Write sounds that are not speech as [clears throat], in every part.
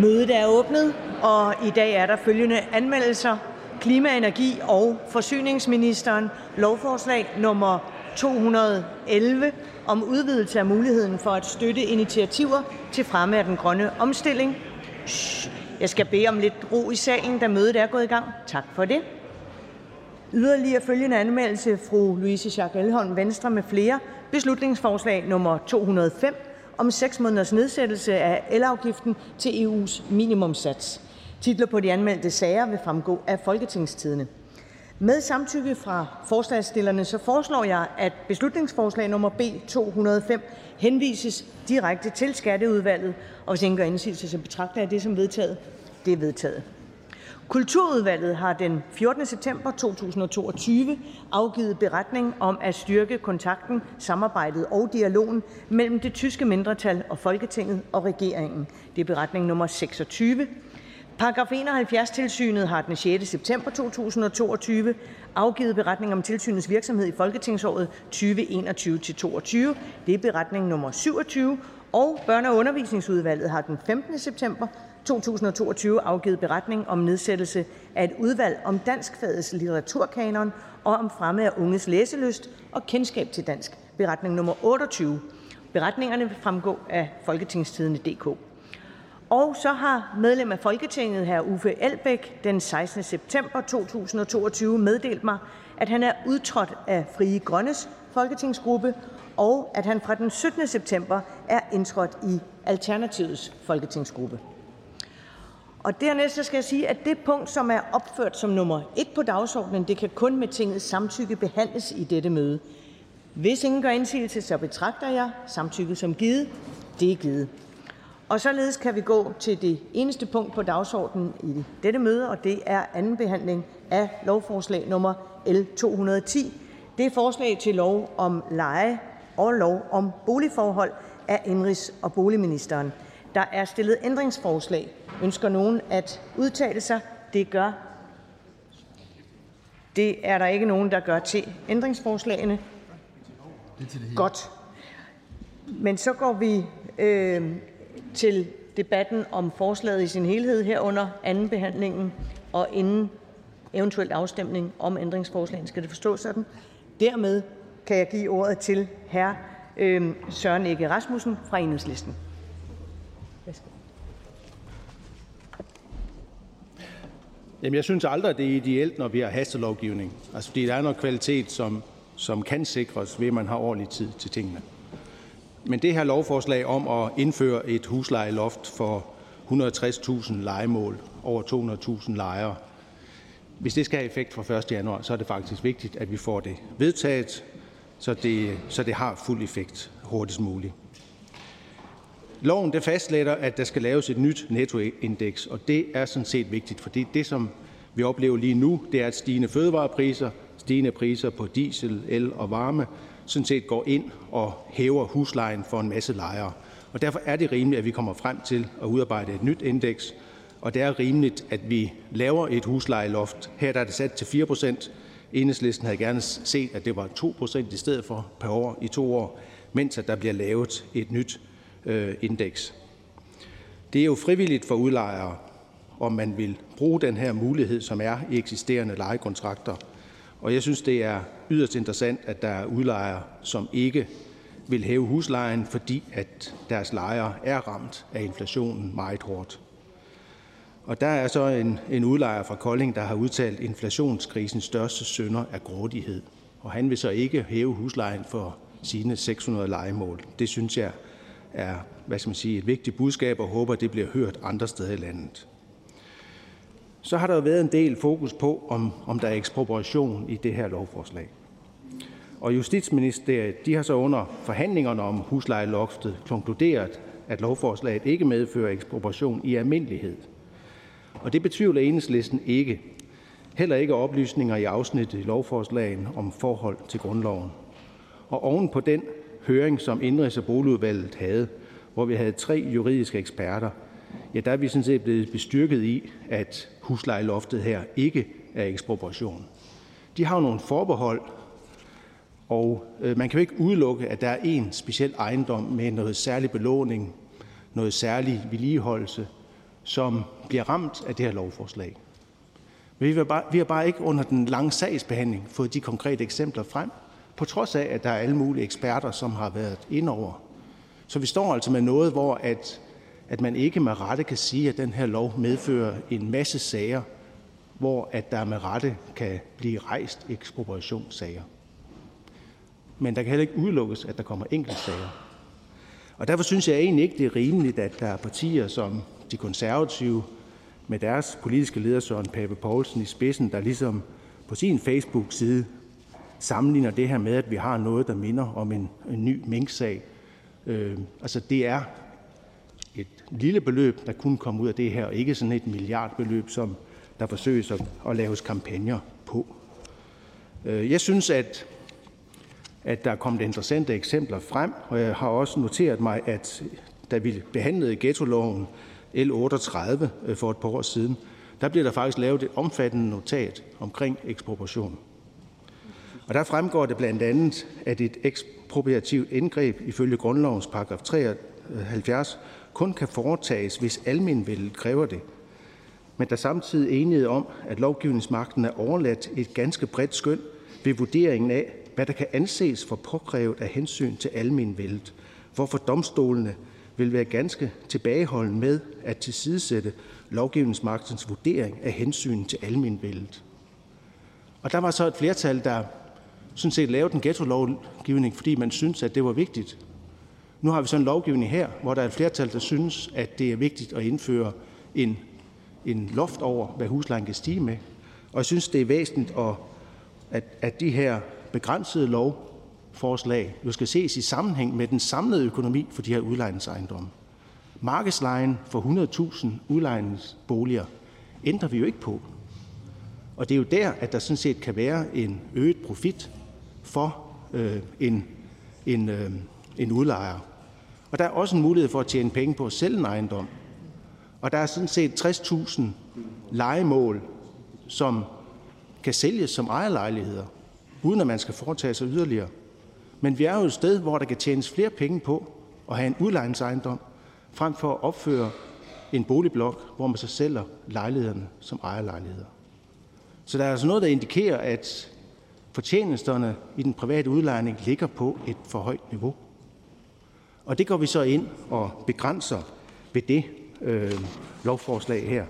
Mødet er åbnet, og i dag er der følgende anmeldelser. Klima-, energi- og forsyningsministeren lovforslag nummer 211 om udvidelse af muligheden for at støtte initiativer til fremme af den grønne omstilling. Jeg skal bede om lidt ro i salen, da mødet er gået i gang. Tak for det. Yderligere følgende anmeldelse fru Louise Schack Elholm, Venstre med flere. Beslutningsforslag nummer 205 om 6 måneders nedsættelse af elafgiften til EU's minimumssats. Titler på de anmeldte sager vil fremgå af Folketingstidene. Med samtykke fra forslagsstillerne så foreslår jeg, at beslutningsforslag nummer B 205 henvises direkte til Skatteudvalget. Og hvis ingen gør indsigelse, så betragter jeg det som vedtaget. Det er vedtaget. Kulturudvalget har den 14. september 2022 afgivet beretning om at styrke kontakten, samarbejdet og dialogen mellem det tyske mindretal og Folketinget og regeringen. Det er beretning nummer 26. Paragraf 71-tilsynet har den 6. september 2022 afgivet beretning om tilsynets virksomhed i folketingsåret 2021-22. Det er beretning nummer 27. Og Børne- og Undervisningsudvalget har den 15. september 2022 afgivet beretning om nedsættelse af et udvalg om danskfagets litteraturkanon og om fremme af unges læselyst og kendskab til dansk. Beretning nummer 28. Beretningerne vil fremgå af folketingstidende.dk. Og så har medlem af Folketinget hr. Uffe Elbæk den 16. september 2022 meddelt mig, at han er udtrådt af Frie Grønnes folketingsgruppe, og at han fra den 17. september er indtrådt i Alternativets folketingsgruppe. Og dernæst skal jeg sige, at det punkt, som er opført som nummer 1 på dagsordenen, det kan kun med tingets samtykke behandles i dette møde. Hvis ingen gør indsigelse, så betragter jeg samtykket som givet. Det er givet. Og således kan vi gå til det eneste punkt på dagsordenen i dette møde, og det er anden behandling af lovforslag nummer L 210. Det er forslag til lov om leje og lov om boligforhold af indrigs- og boligministeren. Der er stillet ændringsforslag. Ønsker nogen at udtale sig? Det gør det er der ikke nogen, der gør til ændringsforslagene. Godt. Men så går vi øh, til debatten om forslaget i sin helhed herunder anden behandlingen og inden eventuel afstemning om ændringsforslagene. Skal det forstås sådan? Dermed kan jeg give ordet til hr. Øh, Søren Ege Rasmussen fra Enhedslisten. Jamen, jeg synes aldrig, at det er ideelt, når vi har hastelovgivning. Altså, fordi der er noget kvalitet, som, som kan sikres ved, at man har ordentlig tid til tingene. Men det her lovforslag om at indføre et huslejeloft for 160.000 legemål over 200.000 lejere, hvis det skal have effekt fra 1. januar, så er det faktisk vigtigt, at vi får det vedtaget, så det, så det har fuld effekt hurtigst muligt. Loven det fastlægger, at der skal laves et nyt nettoindeks, og det er sådan set vigtigt, for det, som vi oplever lige nu, det er, at stigende fødevarepriser, stigende priser på diesel, el og varme sådan set går ind og hæver huslejen for en masse lejere. Og derfor er det rimeligt, at vi kommer frem til at udarbejde et nyt indeks, og det er rimeligt, at vi laver et huslejeloft. Her der er det sat til 4 procent. Enhedslisten havde gerne set, at det var 2 procent i stedet for per år i to år, mens at der bliver lavet et nyt Øh, indeks. Det er jo frivilligt for udlejere, om man vil bruge den her mulighed, som er i eksisterende lejekontrakter. Og jeg synes, det er yderst interessant, at der er udlejere, som ikke vil hæve huslejen, fordi at deres lejere er ramt af inflationen meget hårdt. Og der er så en, en udlejer fra Kolding, der har udtalt, at inflationskrisens største sønder er grådighed. Og han vil så ikke hæve huslejen for sine 600 legemål. Det synes jeg er hvad skal man sige, et vigtigt budskab, og håber, at det bliver hørt andre steder i landet. Så har der været en del fokus på, om, om der er ekspropriation i det her lovforslag. Og Justitsministeriet de har så under forhandlingerne om huslejeloftet konkluderet, at lovforslaget ikke medfører ekspropriation i almindelighed. Og det betvivler enhedslisten ikke. Heller ikke oplysninger i afsnittet i lovforslagen om forhold til grundloven. Og oven på den høring, som Indrigs- og Boligudvalget havde, hvor vi havde tre juridiske eksperter, ja, der er vi sådan set blevet bestyrket i, at huslejeloftet her ikke er ekspropriation. De har jo nogle forbehold, og øh, man kan jo ikke udelukke, at der er en speciel ejendom med noget særlig belåning, noget særlig vedligeholdelse, som bliver ramt af det her lovforslag. Men vi har, bare, vi har bare ikke under den lange sagsbehandling fået de konkrete eksempler frem, på trods af, at der er alle mulige eksperter, som har været indover. Så vi står altså med noget, hvor at, at man ikke med rette kan sige, at den her lov medfører en masse sager, hvor at der med rette kan blive rejst ekspropriationssager. Men der kan heller ikke udelukkes, at der kommer enkeltsager. Og derfor synes jeg egentlig ikke, det er rimeligt, at der er partier som de konservative med deres politiske leder Søren Pape Poulsen i spidsen, der ligesom på sin Facebook-side sammenligner det her med, at vi har noget, der minder om en, en ny minksag. Øh, altså det er et lille beløb, der kunne komme ud af det her, og ikke sådan et milliardbeløb, som der forsøges at, at laves kampagner på. Øh, jeg synes, at at der er kommet interessante eksempler frem, og jeg har også noteret mig, at da vi behandlede ghettoloven L 38 øh, for et par år siden, der blev der faktisk lavet et omfattende notat omkring ekspropriation. Og der fremgår det blandt andet, at et ekspropriativt indgreb ifølge grundlovens paragraf 73 kun kan foretages, hvis almenvældet kræver det. Men der er samtidig enighed om, at lovgivningsmagten er overladt et ganske bredt skøn ved vurderingen af, hvad der kan anses for påkrævet af hensyn til almenvældet, hvorfor domstolene vil være ganske tilbageholdende med at tilsidesætte lovgivningsmagtens vurdering af hensyn til almenvældet. Og der var så et flertal, der sådan set lavet en ghetto-lovgivning, fordi man synes, at det var vigtigt. Nu har vi så en lovgivning her, hvor der er et flertal, der synes, at det er vigtigt at indføre en, en loft over, hvad huslejen kan stige med. Og jeg synes, det er væsentligt, at, at, at de her begrænsede lovforslag jo skal ses i sammenhæng med den samlede økonomi for de her udlejningsejendomme. Markedslejen for 100.000 udlejningsboliger ændrer vi jo ikke på. Og det er jo der, at der sådan set kan være en øget profit for øh, en, en, øh, en udlejer. Og der er også en mulighed for at tjene penge på at sælge en ejendom. Og der er sådan set 60.000 legemål, som kan sælges som ejerlejligheder uden at man skal foretage sig yderligere. Men vi er jo et sted, hvor der kan tjenes flere penge på at have en udlejningsejendom, frem for at opføre en boligblok, hvor man så sælger lejlighederne som ejerlejligheder. Så der er altså noget, der indikerer, at fortjenesterne i den private udlejning ligger på et for højt niveau. Og det går vi så ind og begrænser ved det øh, lovforslag her.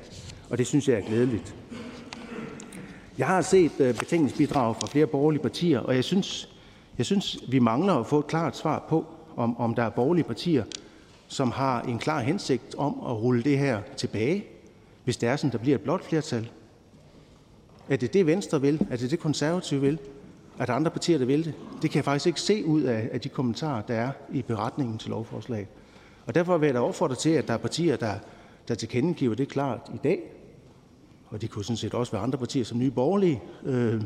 Og det synes jeg er glædeligt. Jeg har set øh, betænkningsbidrag fra flere borgerlige partier, og jeg synes, jeg synes, vi mangler at få et klart svar på, om, om der er borgerlige partier, som har en klar hensigt om at rulle det her tilbage, hvis det er sådan, der bliver et blot flertal. Er det det, Venstre vil? Er det det, Konservative vil? Er der andre partier, der vil det? Det kan jeg faktisk ikke se ud af, af de kommentarer, der er i beretningen til lovforslaget. Og derfor vil jeg da opfordre til, at der er partier, der, der tilkendegiver det klart i dag, og det kunne sådan set også være andre partier som Nye Borgerlige. Øh,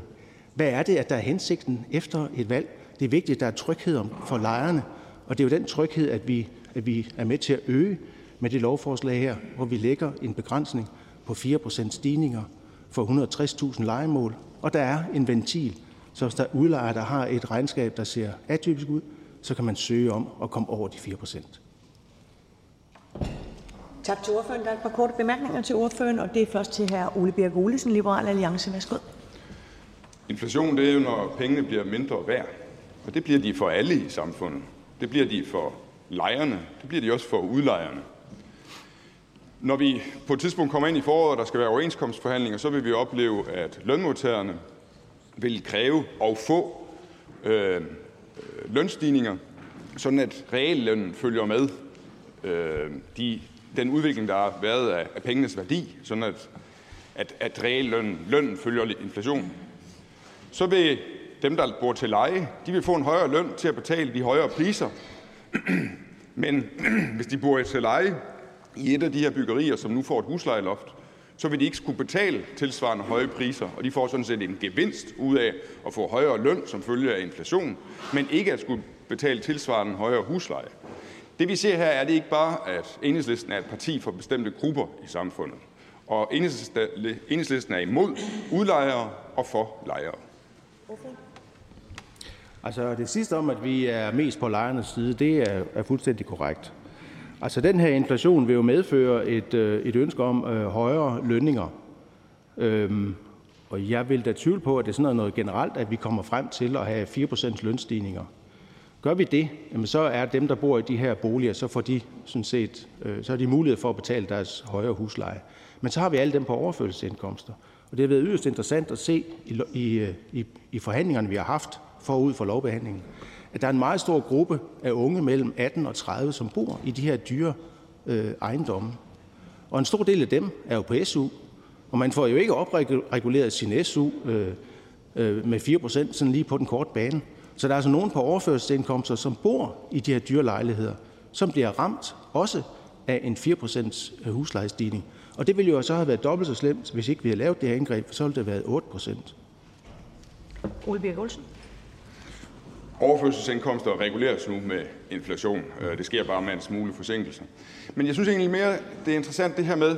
hvad er det, at der er hensigten efter et valg? Det er vigtigt, at der er tryghed for lejerne, og det er jo den tryghed, at vi, at vi er med til at øge med det lovforslag her, hvor vi lægger en begrænsning på 4% stigninger for 160.000 lejemål, og der er en ventil, så hvis der er udlejere, der har et regnskab, der ser atypisk ud, så kan man søge om at komme over de 4%. Tak til ordføreren. Der er et par korte bemærkninger til ordføreren, og det er først til hr. Ole Birk Olesen, Liberal Alliance. Værsgo. Inflation det er jo, når pengene bliver mindre værd. Og det bliver de for alle i samfundet. Det bliver de for lejerne. Det bliver de også for udlejerne. Når vi på et tidspunkt kommer ind i foråret, og der skal være overenskomstforhandlinger, så vil vi opleve, at lønmodtagerne vil kræve og få øh, lønstigninger, sådan at reallønnen følger med øh, de den udvikling, der har været af, af pengenes værdi, sådan at, at, at reallønnen lønnen følger inflationen. Så vil dem, der bor til leje, de vil få en højere løn til at betale de højere priser. [clears throat] Men [clears throat] hvis de bor til leje i et af de her byggerier, som nu får et huslejeloft, så vil de ikke skulle betale tilsvarende høje priser, og de får sådan set en gevinst ud af at få højere løn som følge af inflation, men ikke at skulle betale tilsvarende højere husleje. Det vi ser her, er det ikke bare, at Enhedslisten er et parti for bestemte grupper i samfundet, og Enhedslisten er imod udlejere og for lejere. Altså det sidste om, at vi er mest på lejernes side, det er, er fuldstændig korrekt. Altså den her inflation vil jo medføre et, øh, et ønske om øh, højere lønninger. Øhm, og jeg vil da tvivle på, at det er noget generelt, at vi kommer frem til at have 4% lønstigninger. Gør vi det, jamen så er dem, der bor i de her boliger, så får de sådan set, øh, så har de mulighed for at betale deres højere husleje. Men så har vi alle dem på overførselsindkomster. Og det har været yderst interessant at se i, i, øh, i, i forhandlingerne, vi har haft forud for lovbehandlingen, at der er en meget stor gruppe af unge mellem 18 og 30, som bor i de her dyre øh, ejendomme. Og en stor del af dem er jo på SU, og man får jo ikke opreguleret sin SU øh, øh, med 4% sådan lige på den korte bane. Så der er altså nogen på overførselsindkomster, som bor i de her dyre lejligheder, som bliver ramt også af en 4% øh, huslejestigning. Og det ville jo så have været dobbelt så slemt, hvis ikke vi havde lavet det her indgreb, for så ville det have været 8%. Ole Birk Olsen. Overførselsindkomster reguleres nu med inflation. Øh, det sker bare med en smule forsinkelse. Men jeg synes egentlig mere, det er interessant det her med,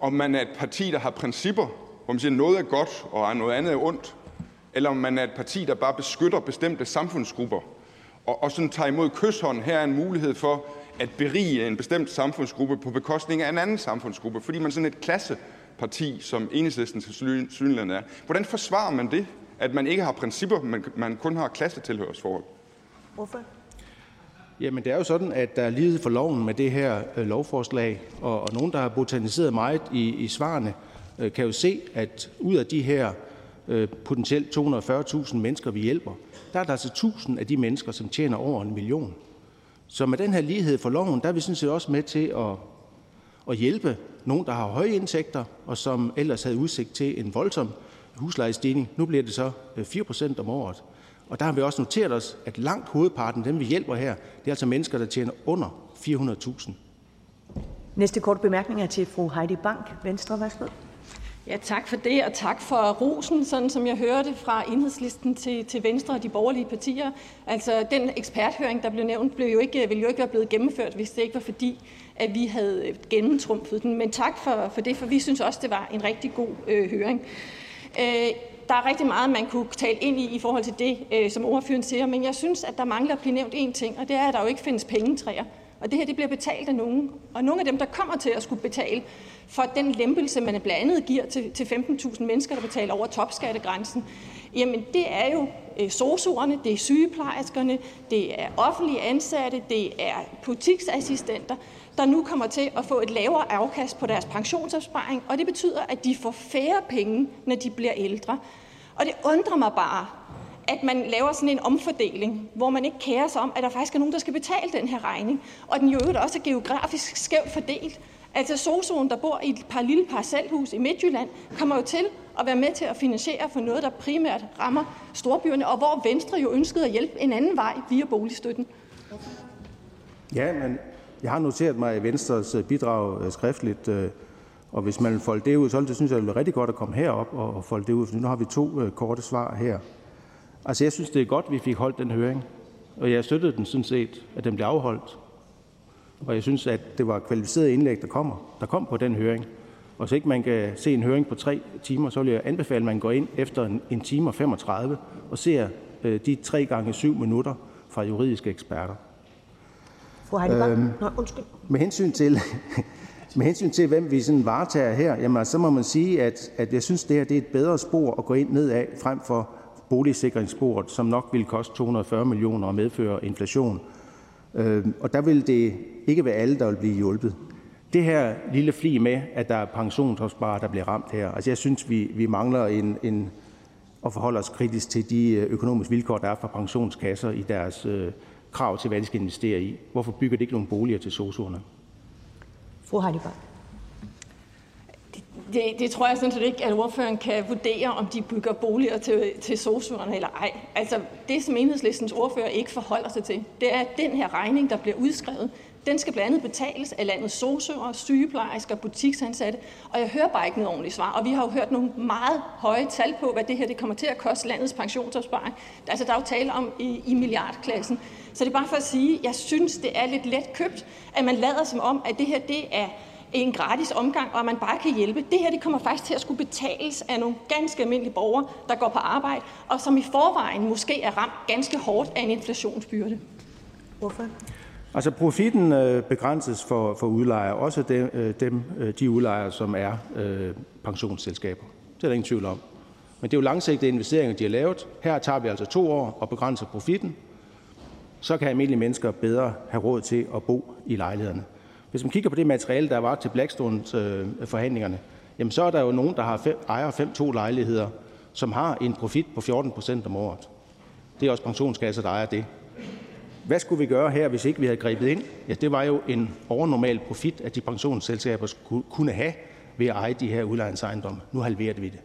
om man er et parti, der har principper, hvor man siger, noget er godt og noget andet er ondt, eller om man er et parti, der bare beskytter bestemte samfundsgrupper og, og sådan tager imod kysshånd. Her er en mulighed for at berige en bestemt samfundsgruppe på bekostning af en anden samfundsgruppe, fordi man sådan et klasseparti, som enhedslisten til synligheden er. Hvordan forsvarer man det, at man ikke har principper, men man kun har klassetilhørsforhold? Hvorfor? Jamen, det er jo sådan, at der er lighed for loven med det her øh, lovforslag, og, og nogen, der har botaniseret meget i, i svarene, øh, kan jo se, at ud af de her øh, potentielt 240.000 mennesker, vi hjælper, der er der altså 1000 af de mennesker, som tjener over en million. Så med den her lighed for loven, der er vi sådan set også med til at, at hjælpe nogen, der har høje indtægter, og som ellers havde udsigt til en voldsom huslejestigning. Nu bliver det så 4 procent om året. Og der har vi også noteret os, at langt hovedparten, dem vi hjælper her, det er altså mennesker, der tjener under 400.000. Næste kort bemærkning er til fru Heidi Bank, Venstre. Værsgo. Ja, tak for det, og tak for rosen, sådan som jeg hørte fra enhedslisten til, til Venstre og de borgerlige partier. Altså, den eksperthøring, der blev nævnt, blev jo ikke, ville jo ikke være blevet gennemført, hvis det ikke var fordi, at vi havde gennemtrumfet den. Men tak for, for det, for vi synes også, det var en rigtig god øh, høring. Øh, der er rigtig meget, man kunne tale ind i i forhold til det, øh, som ordføreren siger, men jeg synes, at der mangler at blive nævnt én ting, og det er, at der jo ikke findes pengetræer. Og det her det bliver betalt af nogen. Og nogle af dem, der kommer til at skulle betale for den lempelse, man blandt andet giver til, til 15.000 mennesker, der betaler over topskattegrænsen, jamen det er jo øh, sosuerne, det er sygeplejerskerne, det er offentlige ansatte, det er butiksassistenter, der nu kommer til at få et lavere afkast på deres pensionsopsparing, og det betyder, at de får færre penge, når de bliver ældre. Og det undrer mig bare, at man laver sådan en omfordeling, hvor man ikke kærer sig om, at der faktisk er nogen, der skal betale den her regning, og den jo også er geografisk skævt fordelt. Altså sosu'en, der bor i et par lille parcelhus i Midtjylland, kommer jo til at være med til at finansiere for noget, der primært rammer storbyerne, og hvor Venstre jo ønskede at hjælpe en anden vej via boligstøtten. Ja, men jeg har noteret mig Venstres øh, bidrag øh, skriftligt, øh, og hvis man vil folde det ud, så synes jeg, det er rigtig godt at komme herop og folde det ud, for nu har vi to korte svar her. Altså, jeg synes, det er godt, at vi fik holdt den høring, og jeg støttede den sådan set, at den blev afholdt. Og jeg synes, at det var kvalificerede indlæg, der kommer, der kom på den høring. Og hvis ikke man kan se en høring på tre timer, så vil jeg anbefale, at man går ind efter en, en time og 35 og ser øh, de tre gange syv minutter fra juridiske eksperter. Fru Heidi øhm, Nå, undskyld. Med hensyn til, [laughs] med hensyn til, hvem vi sådan varetager her, jamen, så må man sige, at, at jeg synes, det her det er et bedre spor at gå ind nedad, frem for boligsikringssporet, som nok vil koste 240 millioner og medføre inflation. Øh, og der vil det ikke være alle, der vil blive hjulpet. Det her lille fli med, at der er pensionsopsparer, der bliver ramt her, altså jeg synes, vi, vi mangler en, en, at forholde os kritisk til de øh, økonomiske vilkår, der er for pensionskasser i deres øh, krav til, hvad de skal investere i. Hvorfor bygger de ikke nogle boliger til sosuerne? Fru Heidi det, det tror jeg sådan set ikke, at ordføreren kan vurdere, om de bygger boliger til, til sosuerne eller ej. Altså, det som enhedslistens ordfører ikke forholder sig til, det er, at den her regning, der bliver udskrevet, den skal blandt andet betales af landets sosuer, sygeplejersker, butiksansatte, og jeg hører bare ikke noget ordentligt svar. Og vi har jo hørt nogle meget høje tal på, hvad det her det kommer til at koste landets pensionsopsparing. Altså, der er jo tale om i, i milliardklassen. Så det er bare for at sige, jeg synes, det er lidt let købt, at man lader som om, at det her det er en gratis omgang, og at man bare kan hjælpe. Det her det kommer faktisk til at skulle betales af nogle ganske almindelige borgere, der går på arbejde, og som i forvejen måske er ramt ganske hårdt af en inflationsbyrde. Hvorfor? Altså profitten øh, begrænses for, for udlejere, også dem, øh, dem, øh, de udlejere, som er øh, pensionsselskaber. Det er der ingen tvivl om. Men det er jo langsigtede investeringer, de har lavet. Her tager vi altså to år og begrænser profitten. Så kan almindelige mennesker bedre have råd til at bo i lejlighederne. Hvis man kigger på det materiale, der var til Blackstones øh, forhandlingerne, jamen så er der jo nogen, der har fem, ejer 5-2 lejligheder, som har en profit på 14 procent om året. Det er også pensionskasser, der ejer det. Hvad skulle vi gøre her, hvis ikke vi havde grebet ind? Ja, det var jo en overnormal profit, at de pensionsselskaber skulle kunne have ved at eje de her udlejningsejendomme. Nu halverer vi det.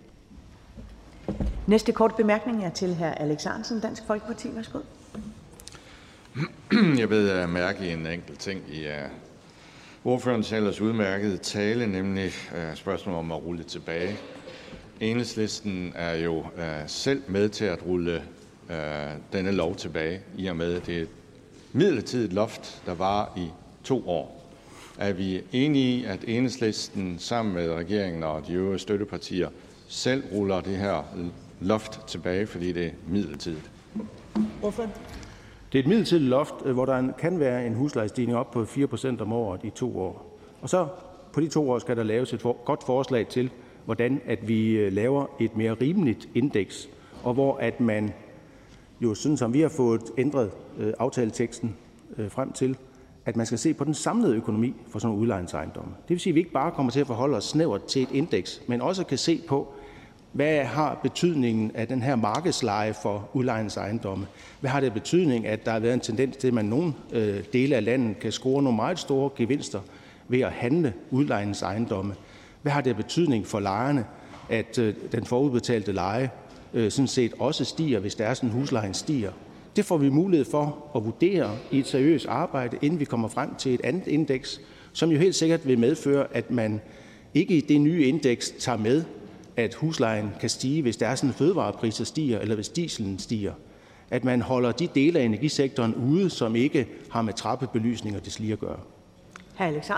Næste kort bemærkning er til hr. Alex Ahrendtsen, Dansk Folkeparti. Værsgo. [clears throat] Jeg ved mærke en enkelt ting i uh, ordførens ellers udmærkede tale, nemlig uh, spørgsmålet om at rulle tilbage. Enhedslisten er jo uh, selv med til at rulle uh, denne lov tilbage, i og med, at det er et midlertidigt loft, der var i to år. Er vi enige i, at enhedslisten sammen med regeringen og de øvrige støttepartier selv ruller det her loft tilbage, fordi det er midlertidigt? Hvorfor? Det er et midlertidigt loft, øh, hvor der kan være en huslejestigning op på 4 procent om året i to år. Og så på de to år skal der laves et for, godt forslag til, hvordan at vi øh, laver et mere rimeligt indeks, og hvor at man jo sådan som vi har fået ændret Øh, aftaleteksten øh, frem til, at man skal se på den samlede økonomi for sådan nogle udlejningsejendomme. Det vil sige, at vi ikke bare kommer til at forholde os snævert til et indeks, men også kan se på, hvad har betydningen af den her markedsleje for udlejningsejendomme? Hvad har det betydning, at der har været en tendens til, at man nogle øh, dele af landet kan score nogle meget store gevinster ved at handle udlejningsejendomme? Hvad har det betydning for lejerne, at den forudbetalte leje sådan set også stiger, hvis der er sådan, huslejen stiger. Det får vi mulighed for at vurdere i et seriøst arbejde, inden vi kommer frem til et andet indeks, som jo helt sikkert vil medføre, at man ikke i det nye indeks tager med, at huslejen kan stige, hvis der er sådan, fødevarepriser stiger, eller hvis dieselen stiger. At man holder de dele af energisektoren ude, som ikke har med trappebelysning og deslige at gøre. Hr. Alex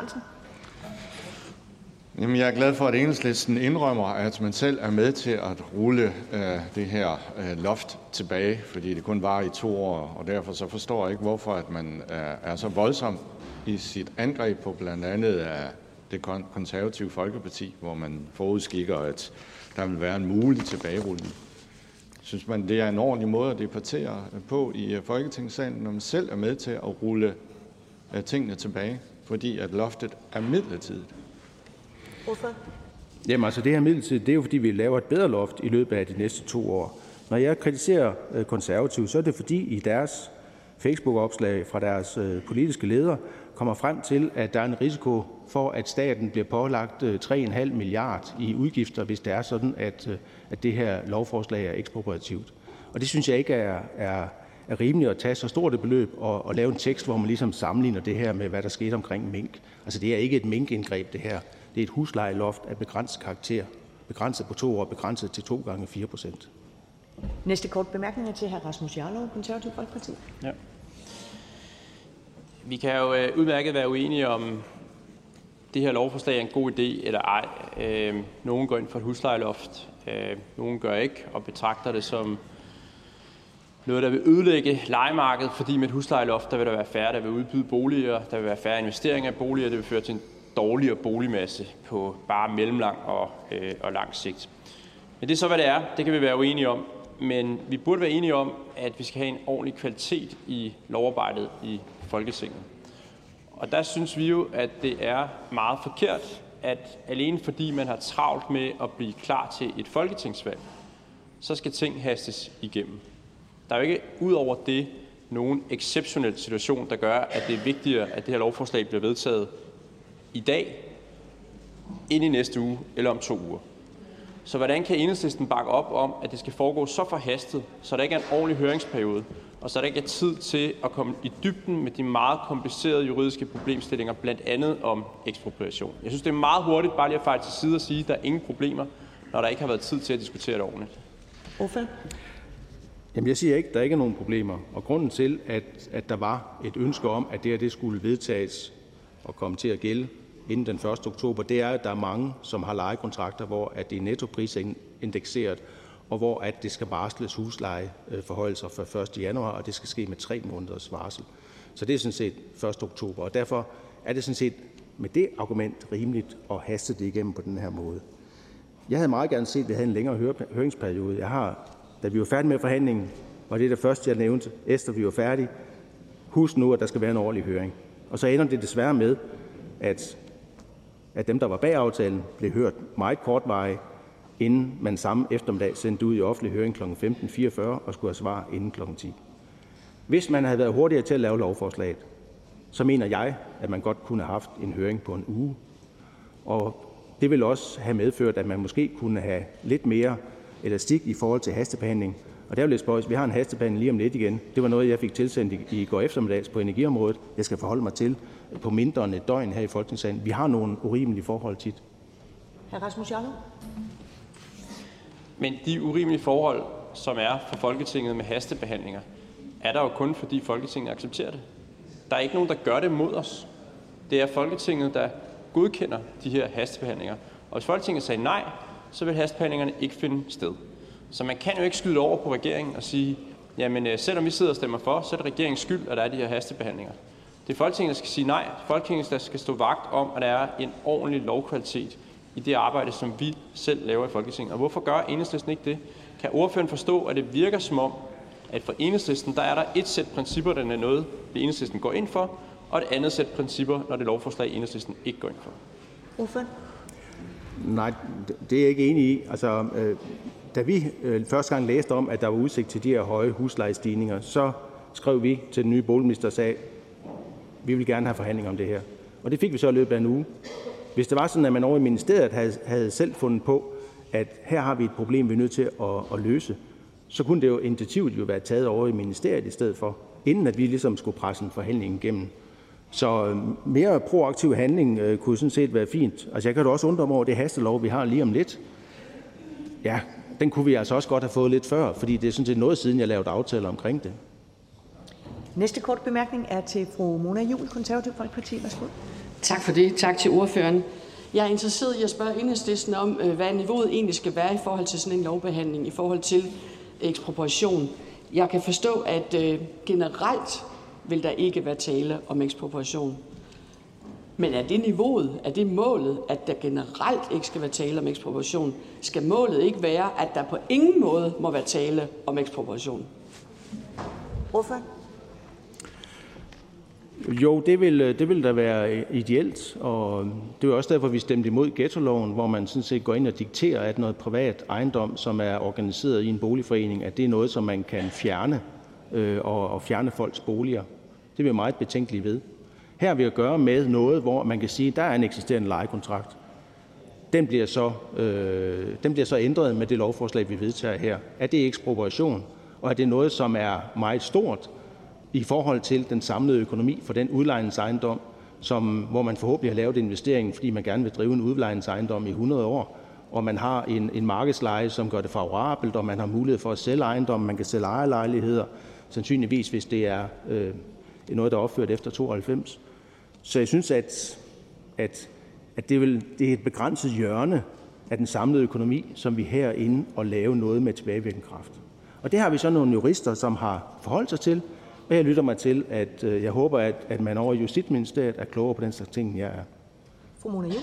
Jamen, jeg er glad for, at Enhedslisten indrømmer, at man selv er med til at rulle øh, det her øh, loft tilbage, fordi det kun var i to år, og derfor så forstår jeg ikke, hvorfor at man øh, er så voldsom i sit angreb på blandt andet øh, det konservative Folkeparti, hvor man forudskikker, at der vil være en mulig tilbagerulning. Synes man, det er en ordentlig måde at debattere øh, på i øh, Folketingssalen, når man selv er med til at rulle øh, tingene tilbage, fordi at loftet er midlertidigt? Hvorfor? Jamen altså, det her midlertidigt, det er jo, fordi vi laver et bedre loft i løbet af de næste to år. Når jeg kritiserer øh, konservative, så er det fordi i deres Facebook-opslag fra deres øh, politiske leder kommer frem til, at der er en risiko for, at staten bliver pålagt øh, 3,5 milliard i udgifter, hvis det er sådan, at, øh, at det her lovforslag er ekspropriativt. Og det synes jeg ikke er, er, er rimeligt at tage så stort et beløb og, og lave en tekst, hvor man ligesom sammenligner det her med, hvad der skete omkring mink. Altså det er ikke et minkindgreb, det her. Det er et huslejeloft af begrænset karakter, begrænset på to år, begrænset til to gange 4 procent. Næste kort bemærkning er til hr. Rasmus Jarlov, Konservativ Folkeparti. Ja. Vi kan jo øh, udmærket være uenige om, det her lovforslag er en god idé eller ej. Øh, nogen går ind for et huslejeloft, øh, nogen gør ikke, og betragter det som noget, der vil ødelægge lejemarkedet, fordi med et huslejeloft, der vil der være færre, der vil udbyde boliger, der vil være færre investeringer i boliger, det vil føre til en dårligere boligmasse på bare mellemlang og, øh, og lang sigt. Men det er så, hvad det er. Det kan vi være uenige om. Men vi burde være enige om, at vi skal have en ordentlig kvalitet i lovarbejdet i Folketinget. Og der synes vi jo, at det er meget forkert, at alene fordi man har travlt med at blive klar til et folketingsvalg, så skal ting hastes igennem. Der er jo ikke ud over det nogen exceptionel situation, der gør, at det er vigtigere, at det her lovforslag bliver vedtaget i dag, ind i næste uge eller om to uger. Så hvordan kan enhedslisten bakke op om, at det skal foregå så forhastet, så der ikke er en ordentlig høringsperiode, og så der ikke er tid til at komme i dybden med de meget komplicerede juridiske problemstillinger, blandt andet om ekspropriation. Jeg synes, det er meget hurtigt bare lige at fejle til side og sige, at der er ingen problemer, når der ikke har været tid til at diskutere det ordentligt. Hvorfor? Jamen, jeg siger ikke, at der ikke er nogen problemer. Og grunden til, at, at der var et ønske om, at det her det skulle vedtages og komme til at gælde inden den 1. oktober, det er, at der er mange, som har lejekontrakter, hvor at det er nettoprisindekseret, og hvor at det skal varsles huslejeforholdelser fra 1. januar, og det skal ske med tre måneders varsel. Så det er sådan set 1. oktober, og derfor er det sådan set med det argument rimeligt at haste det igennem på den her måde. Jeg havde meget gerne set, at vi havde en længere høringsperiode. Jeg har, da vi var færdige med forhandlingen, var det det første, jeg nævnte, efter vi var færdige, husk nu, at der skal være en ordentlig høring. Og så ender det desværre med, at, at dem, der var bag aftalen, blev hørt meget kortvarigt, inden man samme eftermiddag sendte ud i offentlig høring kl. 15.44 og skulle have svar inden kl. 10. Hvis man havde været hurtigere til at lave lovforslaget, så mener jeg, at man godt kunne have haft en høring på en uge. Og det vil også have medført, at man måske kunne have lidt mere elastik i forhold til hastebehandling. Og der vil jeg spørge, vi har en hastebehandling lige om lidt igen. Det var noget, jeg fik tilsendt i går eftermiddags på energiområdet. Jeg skal forholde mig til på mindre end et døgn her i Folketingssalen. Vi har nogle urimelige forhold tit. Hr. Rasmus Jarlov? Men de urimelige forhold, som er for Folketinget med hastebehandlinger, er der jo kun, fordi Folketinget accepterer det. Der er ikke nogen, der gør det mod os. Det er Folketinget, der godkender de her hastebehandlinger. Og hvis Folketinget sagde nej, så vil hastebehandlingerne ikke finde sted. Så man kan jo ikke skyde over på regeringen og sige, jamen øh, selvom vi sidder og stemmer for, så er det regeringens skyld, at der er de her hastebehandlinger. Det er Folketinget, der skal sige nej. Folketinget, der skal stå vagt om, at der er en ordentlig lovkvalitet i det arbejde, som vi selv laver i Folketinget. Og hvorfor gør enhedslisten ikke det? Kan ordføreren forstå, at det virker som om, at for enhedslisten, der er der et sæt principper, der er noget, det enhedslisten går ind for, og et andet sæt principper, når det lovforslag, enhedslisten ikke går ind for? Ordføreren? Nej, det er jeg ikke enig i. Altså, øh, da vi øh, første gang læste om, at der var udsigt til de her høje huslejestigninger, så skrev vi til den nye boligminister og sagde, vi vil gerne have forhandlinger om det her. Og det fik vi så i løbet af en uge. Hvis det var sådan, at man over i ministeriet havde, havde selv fundet på, at her har vi et problem, vi er nødt til at, at løse, så kunne det jo initiativet jo være taget over i ministeriet i stedet for, inden at vi ligesom skulle presse en forhandling igennem. Så øh, mere proaktiv handling øh, kunne sådan set være fint. Altså jeg kan da også undre mig over det hastelov, vi har lige om lidt. Ja, den kunne vi altså også godt have fået lidt før, fordi det er sådan set noget siden, jeg lavede aftaler omkring det. Næste kort bemærkning er til fru Mona Jul, Konservativ Folkeparti. Værsgo. Tak for det. Tak til ordføreren. Jeg er interesseret i at spørge enhedslisten om, øh, hvad niveauet egentlig skal være i forhold til sådan en lovbehandling, i forhold til ekspropriation. Jeg kan forstå, at øh, generelt vil der ikke være tale om ekspropriation. Men er det niveauet, er det målet, at der generelt ikke skal være tale om ekspropriation? Skal målet ikke være, at der på ingen måde må være tale om ekspropriation? Hvorfor? Jo, det vil, det vil da være ideelt, og det er også derfor, vi stemte imod ghettoloven, hvor man sådan set går ind og dikterer, at noget privat ejendom, som er organiseret i en boligforening, at det er noget, som man kan fjerne øh, og, og fjerne folks boliger. Det er vi meget betænkelige ved. Her har vi at gøre med noget, hvor man kan sige, at der er en eksisterende lejekontrakt. Den bliver så, øh, den bliver så ændret med det lovforslag, vi vedtager her. Er det ekspropriation, og er det noget, som er meget stort i forhold til den samlede økonomi for den udlejningsejendom, som, hvor man forhåbentlig har lavet investeringen, fordi man gerne vil drive en udlejningsejendom i 100 år, og man har en, en markedsleje, som gør det favorabelt, og man har mulighed for at sælge ejendom, man kan sælge ejerlejligheder, sandsynligvis hvis det er øh, noget, der er opført efter 92. Så jeg synes, at, at, at det, vil, det er et begrænset hjørne af den samlede økonomi, som vi herinde og lave noget med tilbagevirkende kraft. Og det har vi så nogle jurister, som har forholdt sig til, og jeg lytter mig til, at øh, jeg håber, at, at man over i Justitsministeriet er klogere på den slags ting, jeg er. Fru Mona Juhl.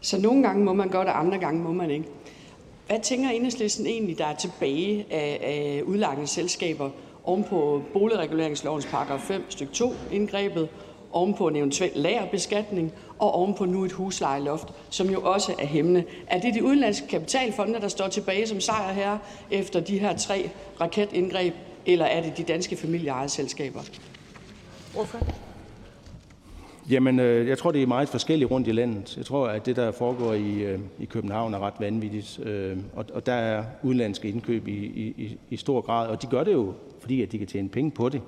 Så nogle gange må man godt, og andre gange må man ikke. Hvad tænker enhedslisten egentlig, der er tilbage af, af udlejningsselskaber oven på boligreguleringslovens paragraf 5 stykke 2 indgrebet, oven på en eventuel lagerbeskatning og oven på nu et huslejeloft, som jo også er hæmmende. Er det de udenlandske kapitalfonde, der står tilbage som sejr her efter de her tre raketindgreb, eller er det de danske familieejede selskaber? Hvorfor? Jamen, øh, jeg tror, det er meget forskelligt rundt i landet. Jeg tror, at det, der foregår i, øh, i København, er ret vanvittigt. Øh, og, og der er udenlandske indkøb i, i, i stor grad, og de gør det jo, fordi at de kan tjene penge på det.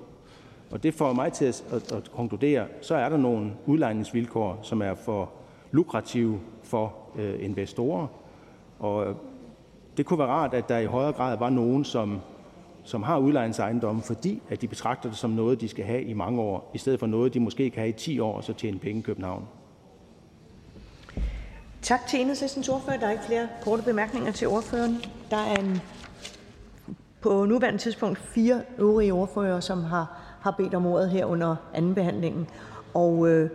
Og det får mig til at, at, at konkludere, så er der nogle udlejningsvilkår, som er for lukrative for øh, investorer. Og øh, det kunne være rart, at der i højere grad var nogen, som som har udlejningsejendomme, fordi at de betragter det som noget, de skal have i mange år, i stedet for noget, de måske kan have i 10 år, og så tjene penge i København. Tak til enhedslistens ordfører. Der er ikke flere korte bemærkninger til ordføreren. Der er en, på nuværende tidspunkt fire øvrige ordfører, som har har bedt om ordet her under andenbehandlingen. Og øh,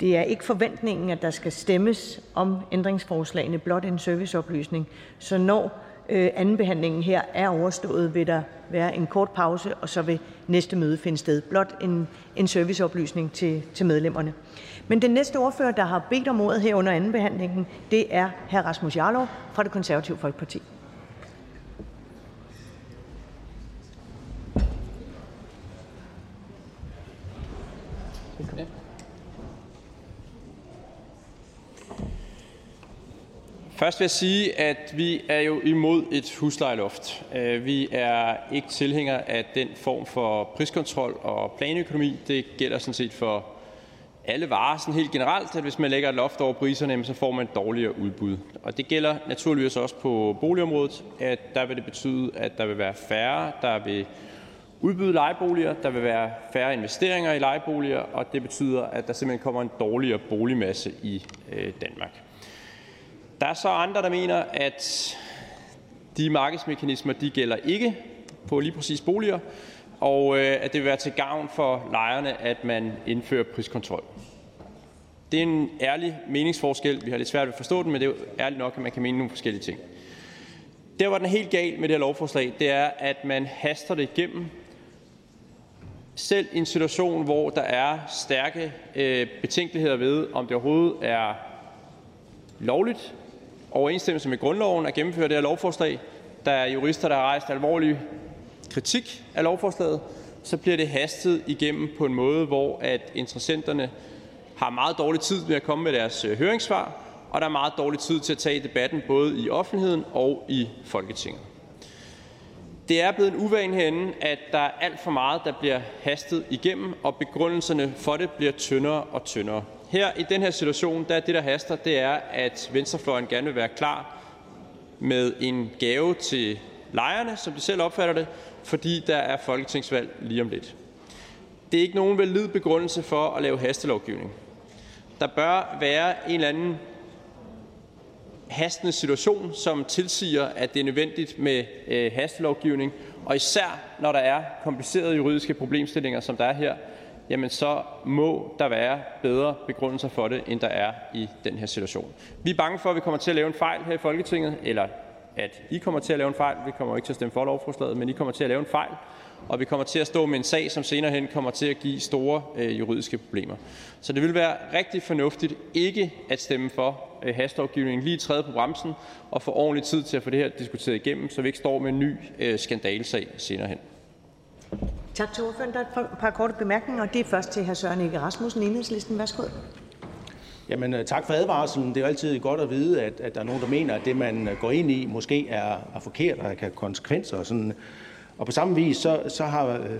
det er ikke forventningen, at der skal stemmes om ændringsforslagene, blot en serviceoplysning. Så når øh, andenbehandlingen her er overstået, vil der være en kort pause, og så vil næste møde finde sted. Blot en, en serviceoplysning til, til medlemmerne. Men den næste ordfører, der har bedt om ordet her under andenbehandlingen, det er hr. Rasmus Jarlov fra det Konservative Folkeparti. Først vil jeg sige, at vi er jo imod et huslejeloft. Øh, vi er ikke tilhængere af den form for priskontrol og planøkonomi. Det gælder sådan set for alle varer sådan helt generelt, at hvis man lægger et loft over priserne, så får man et dårligere udbud. Og det gælder naturligvis også på boligområdet, at der vil det betyde, at der vil være færre, der vil udbyde lejeboliger, der vil være færre investeringer i lejeboliger, og det betyder, at der simpelthen kommer en dårligere boligmasse i øh, Danmark. Der er så andre, der mener, at de markedsmekanismer de gælder ikke på lige præcis boliger, og øh, at det vil være til gavn for lejerne, at man indfører priskontrol. Det er en ærlig meningsforskel. Vi har lidt svært ved at forstå den, men det er jo ærligt nok, at man kan mene nogle forskellige ting. Der, var den helt galt med det her lovforslag, det er, at man haster det igennem. Selv i en situation, hvor der er stærke øh, betænkeligheder ved, om det overhovedet er lovligt overensstemmelse med grundloven at gennemføre det her lovforslag. Der er jurister, der har rejst alvorlig kritik af lovforslaget. Så bliver det hastet igennem på en måde, hvor at interessenterne har meget dårlig tid ved at komme med deres øh, høringssvar, og der er meget dårlig tid til at tage debatten både i offentligheden og i Folketinget. Det er blevet en uvane herinde, at der er alt for meget, der bliver hastet igennem, og begrundelserne for det bliver tyndere og tyndere. Her i den her situation der er det, der haster, det er, at venstrefløjen gerne vil være klar med en gave til lejerne, som de selv opfatter det, fordi der er folketingsvalg lige om lidt. Det er ikke nogen valid begrundelse for at lave hastelovgivning. Der bør være en eller anden hastende situation, som tilsiger, at det er nødvendigt med øh, hastelovgivning, og især når der er komplicerede juridiske problemstillinger, som der er her, jamen så må der være bedre begrundelser for det, end der er i den her situation. Vi er bange for, at vi kommer til at lave en fejl her i Folketinget, eller at I kommer til at lave en fejl. Vi kommer ikke til at stemme for lovforslaget, men I kommer til at lave en fejl, og vi kommer til at stå med en sag, som senere hen kommer til at give store øh, juridiske problemer. Så det vil være rigtig fornuftigt ikke at stemme for øh, hastelovgivningen, lige træde på bremsen og få ordentlig tid til at få det her diskuteret igennem, så vi ikke står med en ny øh, skandalsag senere hen. Tak til ordføreren. Der er et par korte bemærkninger, og det er først til hr. Søren Ege Rasmussen, Enhedslisten. Værsgo. Jamen, øh, tak for advarslen. Det er jo altid godt at vide, at, at der er nogen, der mener, at det, man øh, går ind i, måske er, er forkert og kan have konsekvenser. Og, sådan. og på samme vis, så, så, har, øh,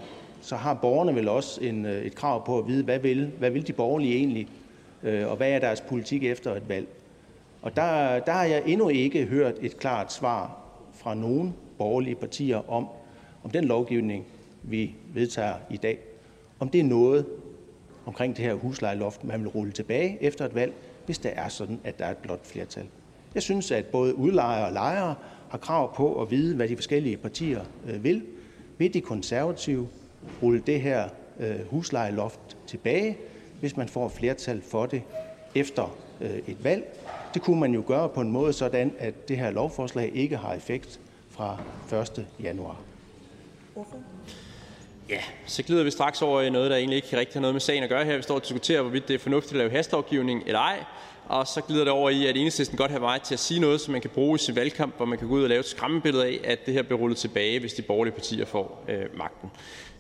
så har borgerne vel også en, et krav på at vide, hvad vil, hvad vil de borgerlige egentlig, og hvad er deres politik efter et valg. Og der, der har jeg endnu ikke hørt et klart svar fra nogen borgerlige partier om, om den lovgivning, vi vedtager i dag, om det er noget omkring det her huslejeloft, man vil rulle tilbage efter et valg, hvis det er sådan, at der er et blot flertal. Jeg synes, at både udlejere og lejere har krav på at vide, hvad de forskellige partier øh, vil. Vil de konservative rulle det her øh, huslejeloft tilbage, hvis man får flertal for det efter øh, et valg? Det kunne man jo gøre på en måde sådan, at det her lovforslag ikke har effekt fra 1. januar. Ja, så glider vi straks over i noget, der egentlig ikke rigtig har noget med sagen at gøre her. Vi står og diskuterer, hvorvidt det er fornuftigt at lave hastelovgivning eller ej. Og så glider det over i, at enhedslisten godt have vej til at sige noget, som man kan bruge i sin valgkamp, hvor man kan gå ud og lave et skræmmebillede af, at det her bliver rullet tilbage, hvis de borgerlige partier får øh, magten.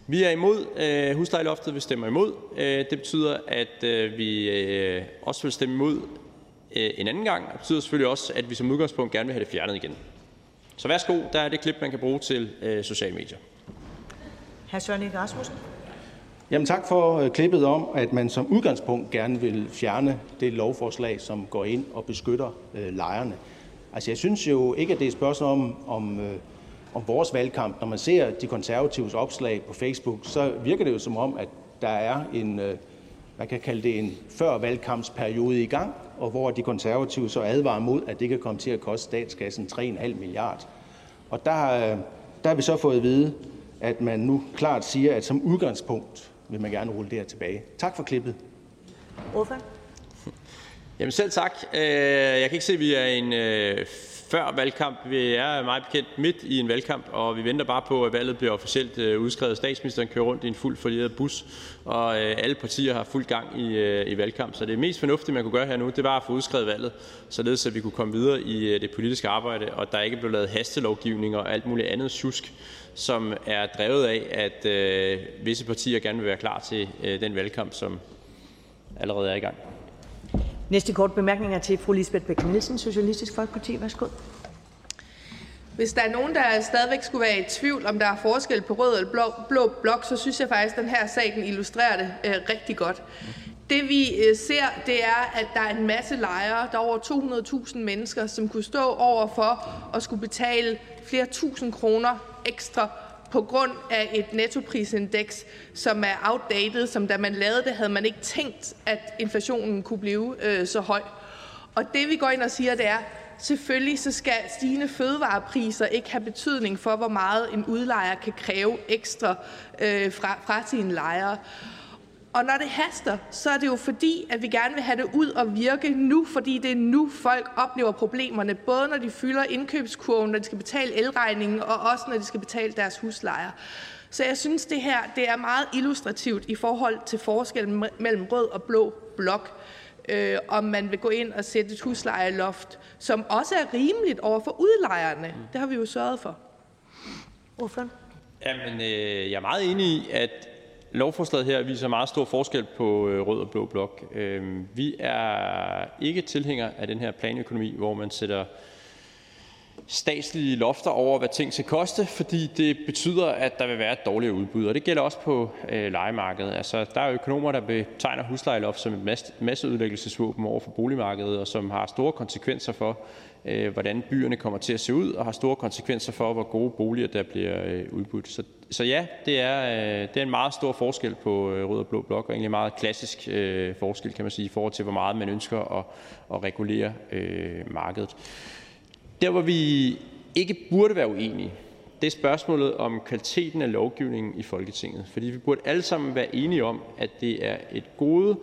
Vi er imod øh, huslejeloftet, vi stemmer imod. Øh, det betyder, at øh, vi øh, også vil stemme imod øh, en anden gang. Det betyder selvfølgelig også, at vi som udgangspunkt gerne vil have det fjernet igen. Så værsgo, der er det klip, man kan bruge til øh, sociale medier. Hr. Søren Rasmussen. Jamen tak for øh, klippet om, at man som udgangspunkt gerne vil fjerne det lovforslag, som går ind og beskytter øh, lejerne. Altså jeg synes jo ikke, at det er et spørgsmål om, om, øh, om vores valgkamp. Når man ser de konservatives opslag på Facebook, så virker det jo som om, at der er en, øh, man kan kalde det en før valgkampsperiode i gang, og hvor de konservative så advarer mod, at det kan komme til at koste statskassen 3,5 milliard. Og der, øh, der har vi så fået at vide, at man nu klart siger, at som udgangspunkt vil man gerne rulle det her tilbage. Tak for klippet. Ordfører? Jamen selv tak. Øh, jeg kan ikke se, at vi er en øh, før valgkamp. Vi er meget bekendt midt i en valgkamp, og vi venter bare på, at valget bliver officielt øh, udskrevet. Statsministeren kører rundt i en fuld forlieret bus, og øh, alle partier har fuld gang i, øh, i valgkamp. Så det mest fornuftige, man kunne gøre her nu, det var at få udskrevet valget, således at vi kunne komme videre i det politiske arbejde, og der ikke blev lavet hastelovgivning og alt muligt andet susk, som er drevet af, at øh, visse partier gerne vil være klar til øh, den valgkamp, som allerede er i gang. Næste kort bemærkning er til fru Lisbeth Bæk Nielsen, Socialistisk Folkeparti. Værsgo. Hvis der er nogen, der stadigvæk skulle være i tvivl, om der er forskel på rød eller blå, blå blok, så synes jeg faktisk, at den her sag den illustrerer det øh, rigtig godt. Det vi øh, ser, det er, at der er en masse lejere, der er over 200.000 mennesker, som kunne stå over for at skulle betale flere tusind kroner ekstra på grund af et nettoprisindeks, som er outdated, som da man lavede det, havde man ikke tænkt, at inflationen kunne blive øh, så høj. Og det vi går ind og siger, det er, selvfølgelig så skal stigende fødevarepriser ikke have betydning for, hvor meget en udlejer kan kræve ekstra øh, fra, fra sine lejere. Og når det haster, så er det jo fordi, at vi gerne vil have det ud og virke nu, fordi det er nu, folk oplever problemerne, både når de fylder indkøbskurven, når de skal betale elregningen, og også når de skal betale deres huslejer. Så jeg synes, det her det er meget illustrativt i forhold til forskellen mellem rød og blå blok. Øh, om man vil gå ind og sætte et huslejeloft, som også er rimeligt over for udlejerne. Det har vi jo sørget for. Ordføren? Jamen, øh, jeg er meget enig i, at Lovforslaget her viser meget stor forskel på øh, rød og blå blok. Øhm, vi er ikke tilhængere af den her planøkonomi, hvor man sætter statslige lofter over, hvad ting skal koste, fordi det betyder, at der vil være et dårligere udbud. Og det gælder også på øh, lejemarkedet. Altså, der er økonomer, der betegner huslejeloft som et masseudlæggelsesvåben over for boligmarkedet, og som har store konsekvenser for, Øh, hvordan byerne kommer til at se ud, og har store konsekvenser for, hvor gode boliger der bliver øh, udbudt. Så, så ja, det er, øh, det er en meget stor forskel på rød og blå blok, og egentlig en meget klassisk forskel, kan man sige, i forhold til, hvor meget man ønsker at, at regulere øh, markedet. Der, hvor vi ikke burde være uenige, det er spørgsmålet om kvaliteten af lovgivningen i Folketinget. Fordi vi burde alle sammen være enige om, at det er et gode,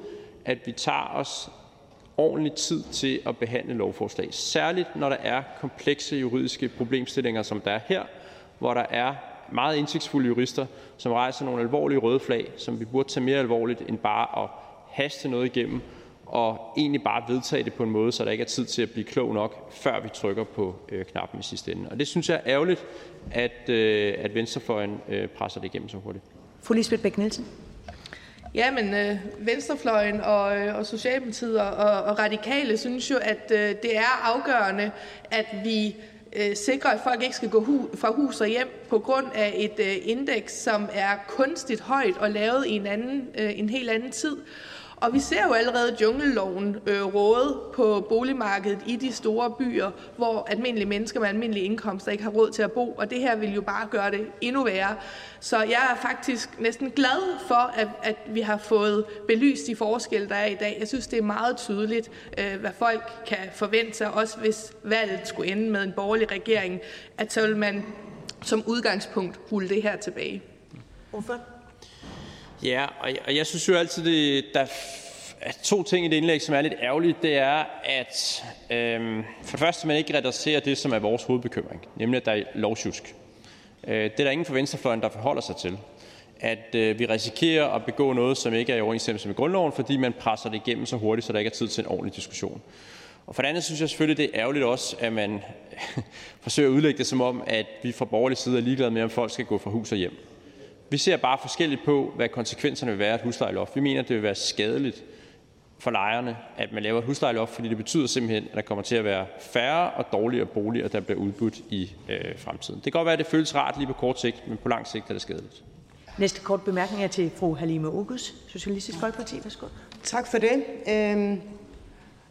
at vi tager os ordentlig tid til at behandle lovforslag, særligt når der er komplekse juridiske problemstillinger, som der er her, hvor der er meget indsigtsfulde jurister, som rejser nogle alvorlige røde flag, som vi burde tage mere alvorligt end bare at haste noget igennem og egentlig bare vedtage det på en måde, så der ikke er tid til at blive klog nok, før vi trykker på øh, knappen i sidste ende. Og det synes jeg er ærgerligt, at, øh, at venstrefløjen øh, presser det igennem så hurtigt. Fru Lisbeth Bæk Jamen, Ja, men øh, venstrefløjen og, øh, og Socialdemokratiet og, og radikale synes jo, at øh, det er afgørende, at vi øh, sikrer, at folk ikke skal gå hu fra hus og hjem på grund af et øh, indeks, som er kunstigt højt og lavet i en, anden, øh, en helt anden tid. Og vi ser jo allerede jungleloven øh, råde på boligmarkedet i de store byer, hvor almindelige mennesker med almindelige indkomster ikke har råd til at bo, og det her vil jo bare gøre det endnu værre. Så jeg er faktisk næsten glad for, at, at vi har fået belyst de forskelle, der er i dag. Jeg synes, det er meget tydeligt, øh, hvad folk kan forvente sig, også hvis valget skulle ende med en borgerlig regering, at så vil man som udgangspunkt rulle det her tilbage. Hvorfor? Ja, og jeg synes jo altid, det, der er to ting i det indlæg, som er lidt ærgerligt. Det er, at øhm, for det første, man ikke reducerer det, som er vores hovedbekymring, nemlig at der er lovsjusk. Øh, det er der ingen fra venstrefløjen, der forholder sig til. At øh, vi risikerer at begå noget, som ikke er i overensstemmelse med grundloven, fordi man presser det igennem så hurtigt, så der ikke er tid til en ordentlig diskussion. Og for det andet synes jeg selvfølgelig, det er ærgerligt også, at man [laughs] forsøger at udlægge det som om, at vi fra borgerlig side er ligeglade med, om folk skal gå fra hus og hjem. Vi ser bare forskelligt på, hvad konsekvenserne vil være af et huslejeloft. Vi mener, det vil være skadeligt for lejerne, at man laver et huslejeloft, fordi det betyder simpelthen, at der kommer til at være færre og dårligere boliger, der bliver udbudt i øh, fremtiden. Det kan godt være, at det føles rart lige på kort sigt, men på lang sigt er det skadeligt. Næste kort bemærkning er til fru Halime Ogus, Socialistisk Folkeparti. Værsgo. Tak for det. Øhm,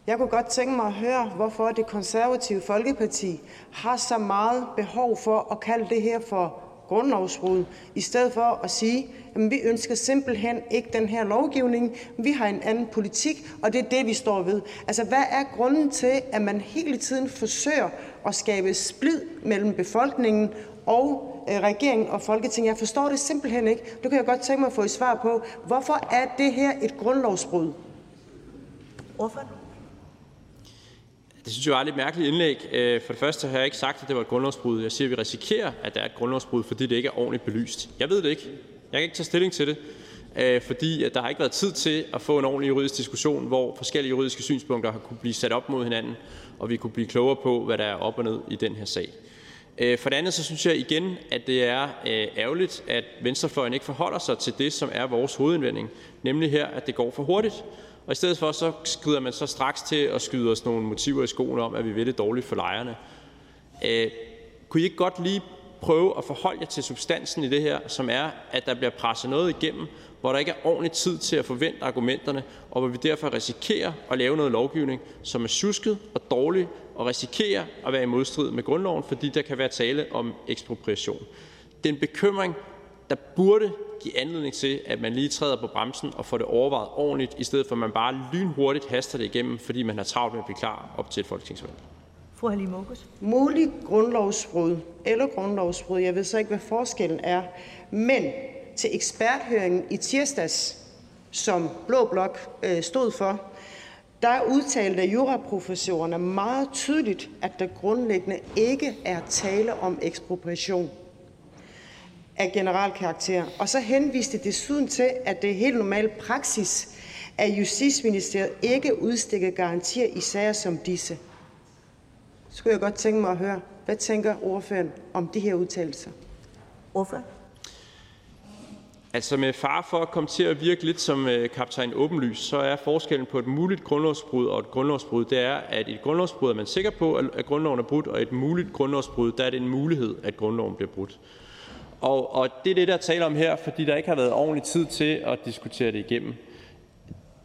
jeg kunne godt tænke mig at høre, hvorfor det konservative Folkeparti har så meget behov for at kalde det her for grundlovsbrud, i stedet for at sige, at vi ønsker simpelthen ikke den her lovgivning, vi har en anden politik, og det er det, vi står ved. Altså, hvad er grunden til, at man hele tiden forsøger at skabe splid mellem befolkningen og øh, regeringen og Folketinget? Jeg forstår det simpelthen ikke. Det kan jeg godt tænke mig at få et svar på. Hvorfor er det her et grundlovsbrud? Ordfører? Det synes jeg var et lidt mærkeligt indlæg. Øh, for det første har jeg ikke sagt, at det var et grundlovsbrud. Jeg siger, at vi risikerer, at der er et grundlovsbrud, fordi det ikke er ordentligt belyst. Jeg ved det ikke. Jeg kan ikke tage stilling til det, øh, fordi der har ikke været tid til at få en ordentlig juridisk diskussion, hvor forskellige juridiske synspunkter har kunne blive sat op mod hinanden, og vi kunne blive klogere på, hvad der er op og ned i den her sag. Øh, for det andet så synes jeg igen, at det er øh, ærgerligt, at venstrefløjen ikke forholder sig til det, som er vores hovedindvending, nemlig her, at det går for hurtigt. Og i stedet for så skrider man så straks til at skyde os nogle motiver i skoene om, at vi vil det dårligt for lejerne. Øh, kunne I ikke godt lige prøve at forholde jer til substansen i det her, som er, at der bliver presset noget igennem, hvor der ikke er ordentlig tid til at forvente argumenterne, og hvor vi derfor risikerer at lave noget lovgivning, som er sjusket og dårlig, og risikerer at være i modstrid med grundloven, fordi der kan være tale om ekspropriation. Det er en bekymring, der burde give anledning til, at man lige træder på bremsen og får det overvejet ordentligt, i stedet for at man bare lynhurtigt haster det igennem, fordi man har travlt med at blive klar op til et folketingsvalg. Fru Halime August. Mulig grundlovsbrud eller grundlovsbrud, jeg ved så ikke, hvad forskellen er, men til eksperthøringen i tirsdags, som Blå Blok øh, stod for, der udtalte juraprofessorerne meget tydeligt, at der grundlæggende ikke er tale om ekspropriation af general karakter. Og så henviste desuden til, at det er helt normal praksis, at Justitsministeriet ikke udstikker garantier i sager som disse. Så skulle jeg godt tænke mig at høre, hvad tænker ordføreren om de her udtalelser? Ordfører? Altså med far for at komme til at virke lidt som øh, kaptajn åbenlys, så er forskellen på et muligt grundlovsbrud og et grundlovsbrud, det er, at et grundlovsbrud er man sikker på, at grundloven er brudt, og i et muligt grundlovsbrud, der er det en mulighed, at grundloven bliver brudt. Og, og det er det, der taler om her, fordi der ikke har været ordentlig tid til at diskutere det igennem.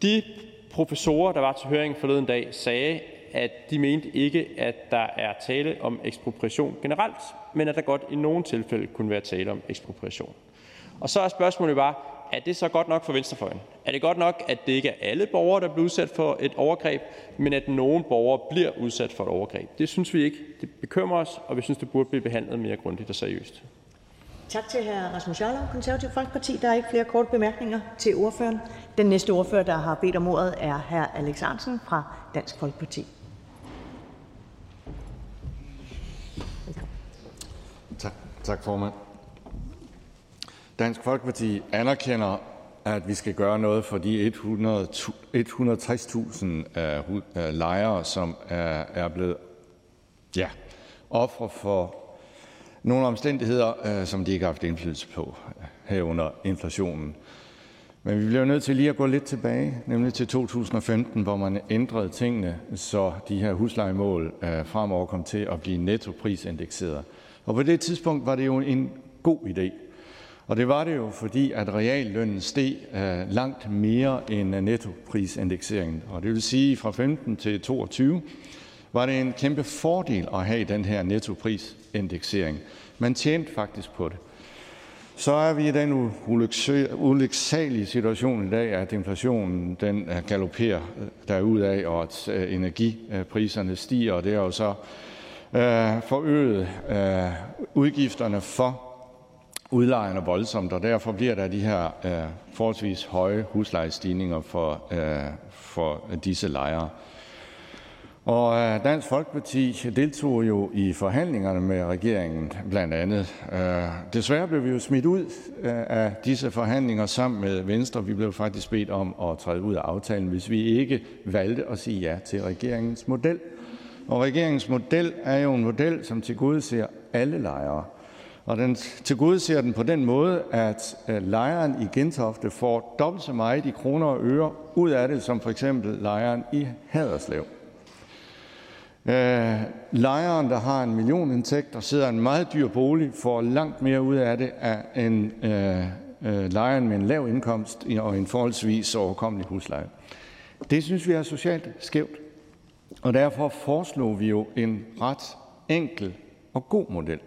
De professorer, der var til høringen forleden dag, sagde, at de mente ikke, at der er tale om ekspropriation generelt, men at der godt i nogle tilfælde kunne være tale om ekspropriation. Og så er spørgsmålet bare, er det så godt nok for venstrefløjen? Er det godt nok, at det ikke er alle borgere, der bliver udsat for et overgreb, men at nogle borgere bliver udsat for et overgreb? Det synes vi ikke. Det bekymrer os, og vi synes, det burde blive behandlet mere grundigt og seriøst. Tak til hr. Rasmus Jarlov, Konservativ Folkeparti. Der er ikke flere korte bemærkninger til ordføreren. Den næste ordfører, der har bedt om ordet, er hr. Alex Ahrendtsen fra Dansk Folkeparti. Tak, tak formand. Dansk Folkeparti anerkender, at vi skal gøre noget for de 160.000 øh, øh, lejere, som er blevet ja, ofre for nogle omstændigheder, øh, som de ikke har haft indflydelse på, øh, herunder inflationen. Men vi bliver nødt til lige at gå lidt tilbage, nemlig til 2015, hvor man ændrede tingene, så de her huslejemål øh, fremover kom til at blive nettoprisindekseret. Og på det tidspunkt var det jo en god idé. Og det var det jo, fordi at reallønnen steg øh, langt mere end øh, nettoprisindekseringen. Og det vil sige, fra 15 til 22 var det en kæmpe fordel at have den her nettoprisindeksering. Man tjente faktisk på det. Så er vi i den ulyksalige situation i dag, at inflationen den øh, galopperer øh, derudad, og at øh, energipriserne stiger, og det er jo så øh, forøget øh, udgifterne for udlejerne voldsomt, og derfor bliver der de her øh, forholdsvis høje huslejestigninger for, øh, for disse lejere. Og øh, Dansk Folkeparti deltog jo i forhandlingerne med regeringen blandt andet. Øh, desværre blev vi jo smidt ud øh, af disse forhandlinger sammen med Venstre. Vi blev faktisk bedt om at træde ud af aftalen, hvis vi ikke valgte at sige ja til regeringens model. Og regeringens model er jo en model, som tilgodeser alle lejere. Og den tilgodeser den på den måde, at lejeren i Gentofte får dobbelt så meget i kroner og øre ud af det, som for eksempel lejeren i Haderslev. Øh, lejeren, der har en millionindtægt og sidder i en meget dyr bolig, får langt mere ud af det end øh, øh, lejeren med en lav indkomst og en forholdsvis overkommelig husleje. Det synes vi er socialt skævt, og derfor foreslog vi jo en ret enkel og god model.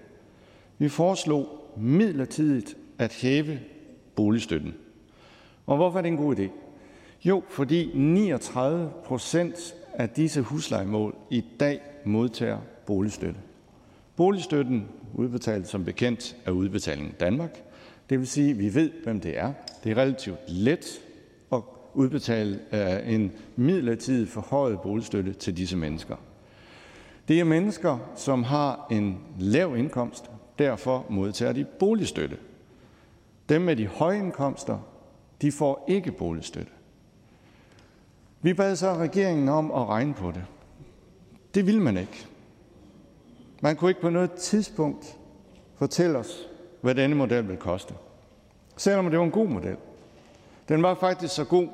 Vi foreslog, midlertidigt at hæve boligstøtten. Og hvorfor er det en god idé? Jo, fordi 39 procent af disse huslejemål i dag modtager boligstøtte. Boligstøtten udbetales som bekendt af Udbetaling Danmark. Det vil sige, at vi ved, hvem det er. Det er relativt let at udbetale øh, en midlertidig forhøjet boligstøtte til disse mennesker. Det er mennesker, som har en lav indkomst, derfor modtager de boligstøtte. Dem med de høje indkomster, de får ikke boligstøtte. Vi bad så regeringen om at regne på det. Det ville man ikke. Man kunne ikke på noget tidspunkt fortælle os, hvad denne model vil koste. Selvom det var en god model. Den var faktisk så god,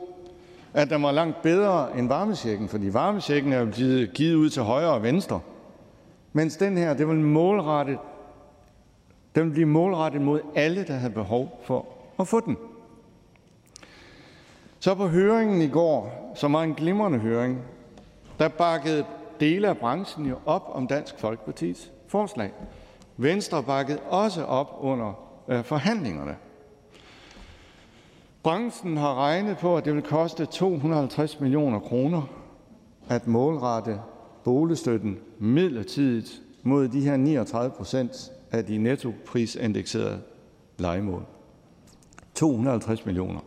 at den var langt bedre end varmesjekken, fordi varmesjekken er blevet givet ud til højre og venstre. Mens den her, det vil målrettet, den vil blive målrettet mod alle, der havde behov for at få den. Så på høringen i går, som var en glimrende høring, der bakkede dele af branchen jo op om Dansk Folkepartis forslag. Venstre bakkede også op under øh, forhandlingerne. Branchen har regnet på, at det vil koste 250 millioner kroner at målrette boligstøtten midlertidigt mod de her 39 procent af de nettoprisindekserede legemål. 250 millioner.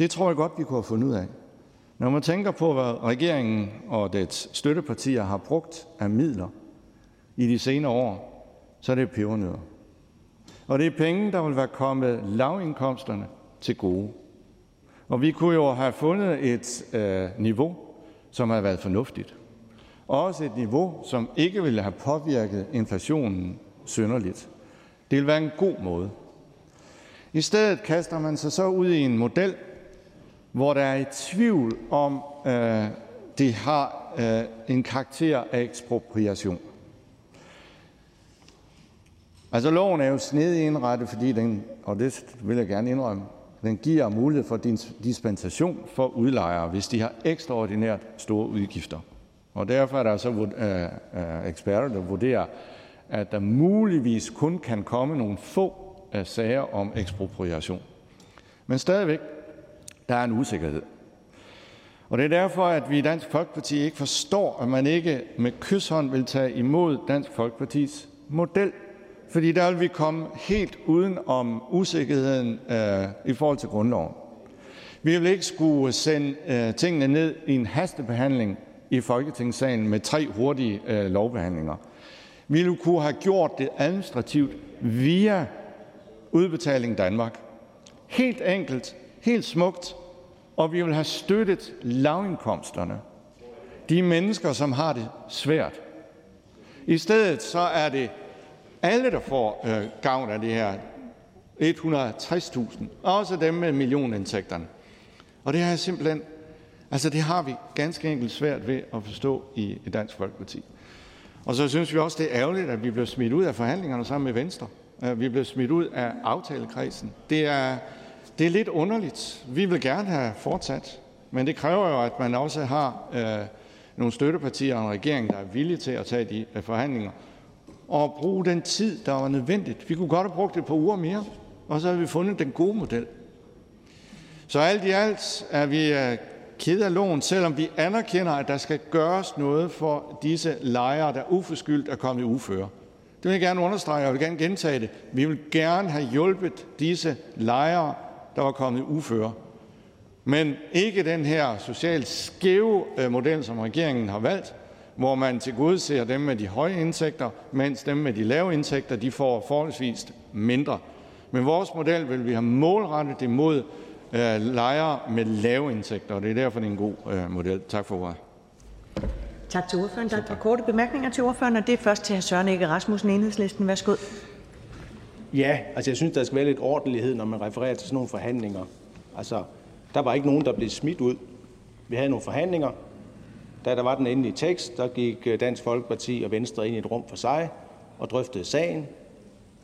Det tror jeg godt, vi kunne have fundet ud af. Når man tænker på, hvad regeringen og dets støttepartier har brugt af midler i de senere år, så er det pebernødder. Og det er penge, der vil være kommet lavindkomsterne til gode. Og vi kunne jo have fundet et øh, niveau, som har været fornuftigt. Også et niveau, som ikke ville have påvirket inflationen synderligt. Det ville være en god måde. I stedet kaster man sig så ud i en model, hvor der er i tvivl om, øh, det har øh, en karakter af ekspropriation. Altså loven er jo snedig indrettet, fordi den, og det vil jeg gerne indrømme, den giver mulighed for dispensation for udlejere, hvis de har ekstraordinært store udgifter. Og derfor er der så øh, øh eksperter, der vurderer, at der muligvis kun kan komme nogle få øh, sager om ekspropriation. Men stadigvæk, der er en usikkerhed. Og det er derfor, at vi i Dansk Folkeparti ikke forstår, at man ikke med kysshånd vil tage imod Dansk Folkepartis model. Fordi der vil vi komme helt uden om usikkerheden øh, i forhold til grundloven. Vi vil ikke skulle sende øh, tingene ned i en hastebehandling i Folketingssalen med tre hurtige øh, lovbehandlinger. Vi ville kunne have gjort det administrativt via Udbetaling Danmark. Helt enkelt, helt smukt, og vi vil have støttet lavindkomsterne. De mennesker, som har det svært. I stedet så er det alle, der får øh, gavn af det her. 160.000. Også dem med millionindtægterne. Og det har jeg simpelthen, altså det har vi ganske enkelt svært ved at forstå i, Dansk Folkeparti. Og så synes vi også, det er ærgerligt, at vi blev smidt ud af forhandlingerne sammen med Venstre. Øh, vi blev smidt ud af aftalekredsen. Det er, det er lidt underligt. Vi vil gerne have fortsat, men det kræver jo, at man også har øh, nogle støttepartier og en regering, der er villige til at tage de øh, forhandlinger og bruge den tid, der var nødvendigt. Vi kunne godt have brugt et par uger mere, og så havde vi fundet den gode model. Så alt i alt er vi øh, ked af loven, selvom vi anerkender, at der skal gøres noget for disse lejere, der uforskyldt er kommet i uføre. Det vil jeg gerne understrege, og jeg vil gerne gentage det. Vi vil gerne have hjulpet disse lejere, der var kommet i uføre. Men ikke den her socialt skæve øh, model, som regeringen har valgt, hvor man tilgodeser dem med de høje indtægter, mens dem med de lave indtægter de får forholdsvis mindre. Med vores model vil vi have målrettet det mod øh, lejere med lave indtægter, og det er derfor, det er en god øh, model. Tak for ordet. Tak til ordføreren. Der er et par korte bemærkninger til ordføreren, og det er først til hr. Søren Egge Rasmussen, Enhedslisten. Værsgo. Ja, altså jeg synes, der skal være lidt ordentlighed, når man refererer til sådan nogle forhandlinger. Altså, der var ikke nogen, der blev smidt ud. Vi havde nogle forhandlinger, da der var den endelige tekst, der gik øh, Dansk Folkeparti og Venstre ind i et rum for sig og drøftede sagen.